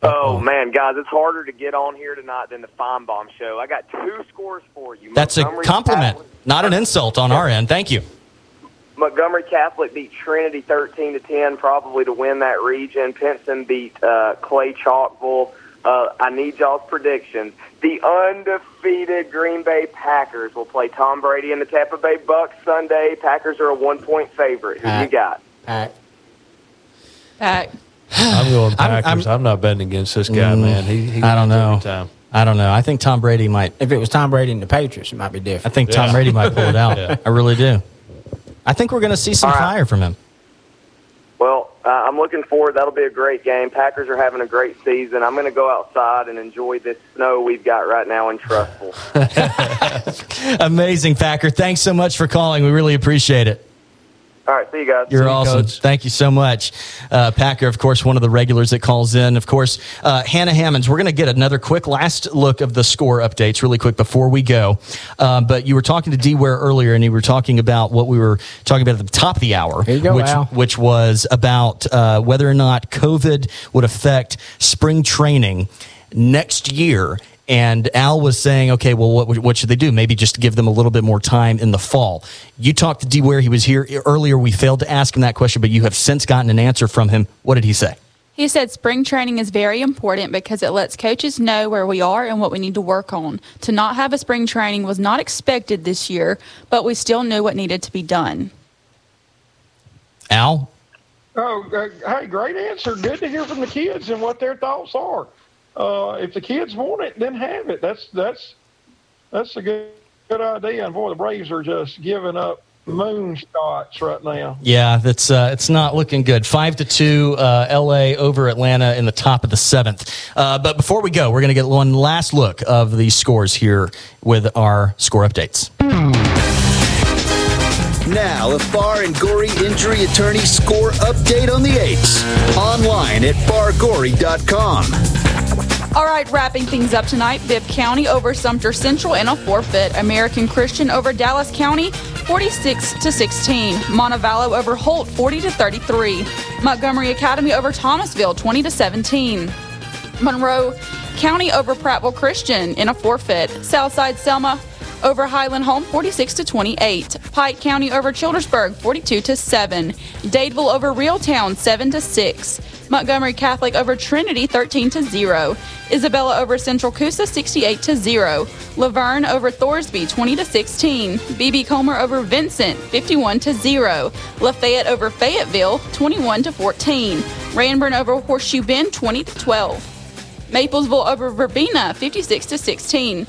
Oh man, guys, it's harder to get on here tonight than the Finebaum show. I got two scores for you. That's a compliment, Catholic, not an insult on our end. Thank you. Montgomery Catholic beat Trinity thirteen to ten, probably to win that region. Pinson beat uh, Clay Chalkville. Uh, I need y'all's predictions. The undefeated Green Bay Packers will play Tom Brady and the Tampa Bay Bucks Sunday. Packers are a one-point favorite. Who you got? Pack. Pack. I'm going I'm- Packers. I'm, not betting against this guy, Mm, man. He, he I don't know. I don't know. I think Tom Brady might. If it was Tom Brady and the Patriots, it might be different. I different. think Tom Brady might pull it out. Yeah. I really do. I think we're going to see some All right. fire from him. Well, uh, I'm looking forward. That'll be a great game. Packers are having a great season. I'm going to go outside and enjoy this snow we've got right now in Trussville. Amazing, Packer. Thanks so much for calling. We really appreciate it. All right, see you guys. You're you, awesome. Coach. Thank you so much. Uh, Packer, of course, one of the regulars that calls in. Of course, uh, Hannah Hammonds, we're going to get another quick last look of the score updates really quick before we go. Um, but you were talking to D Ware earlier, and you were talking about what we were talking about at the top of the hour, go, which, Al. which was about uh, whether or not COVID would affect spring training next year. And Al was saying, okay, well, what, what should they do? Maybe just give them a little bit more time in the fall. You talked to D Ware. He was here earlier. We failed to ask him that question, but you have since gotten an answer from him. What did he say? He said spring training is very important because it lets coaches know where we are and what we need to work on. To not have a spring training was not expected this year, but we still knew what needed to be done. Al? Oh, uh, hey, great answer. Good to hear from the kids and what their thoughts are. Uh, if the kids want it, then have it. That's that's that's a good good idea. And boy, the Braves are just giving up moonshots right now. Yeah, that's uh, it's not looking good. Five to two, uh, L.A. over Atlanta in the top of the seventh. Uh, but before we go, we're going to get one last look of the scores here with our score updates. Now, the Farr and Gorey Injury Attorney score update on the eights. Online at fargorey.com. All right, wrapping things up tonight. Bibb County over Sumter Central in a forfeit. American Christian over Dallas County, 46 to 16. Montevallo over Holt, 40 to 33. Montgomery Academy over Thomasville, 20 to 17. Monroe County over Prattville Christian in a forfeit. Southside Selma over Highland Home 46 to 28. Pike County over Childersburg 42 to 7. Dadeville over Reeltown 7 to 6. Montgomery Catholic over Trinity 13 to 0. Isabella over Central Coosa 68 to 0. Luverne over Thorsby 20 to 16. BB Comer over Vincent 51 to 0. Lafayette over Fayetteville 21 to 14. Ranburne over Horseshoe Bend 20 to 12. Maplesville over Verbena, 56 to 16.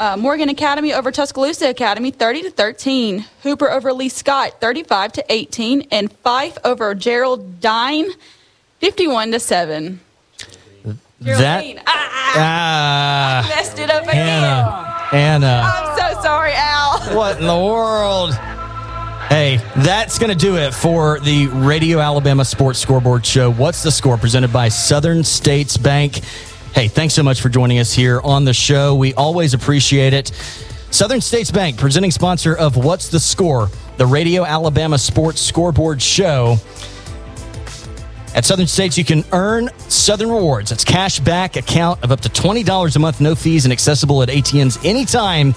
Uh, Morgan Academy over Tuscaloosa Academy, 30 to 13. Hooper over Lee Scott, 35 to 18, and Fyffe over Gerald Dine, 51 to 7. Geraldine, That ah, ah, messed it up again. Anna. Hannah, I'm so sorry, Al. what in the world? Hey, that's going to do it for the Radio Alabama Sports Scoreboard Show. What's the score? Presented by Southern States Bank. Hey, thanks so much for joining us here on the show. We always appreciate it. Southern States Bank, presenting sponsor of What's the Score, the Radio Alabama Sports Scoreboard Show. At Southern States, you can earn Southern Rewards. It's cash back account of up to $20 a month, no fees, and accessible at ATMs anytime,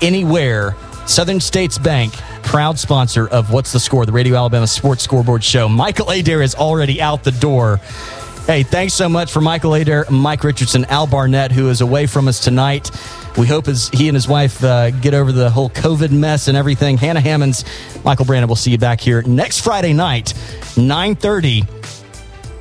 anywhere. Southern States Bank, proud sponsor of What's the Score, the Radio Alabama Sports Scoreboard Show. Michael Adair is already out the door. Hey, thanks so much for Michael Adair, Mike Richardson, Al Barnett, who is away from us tonight. We hope as he and his wife uh, get over the whole COVID mess and everything. Hannah Hammonds, Michael Brannon, we'll see you back here next Friday night, 930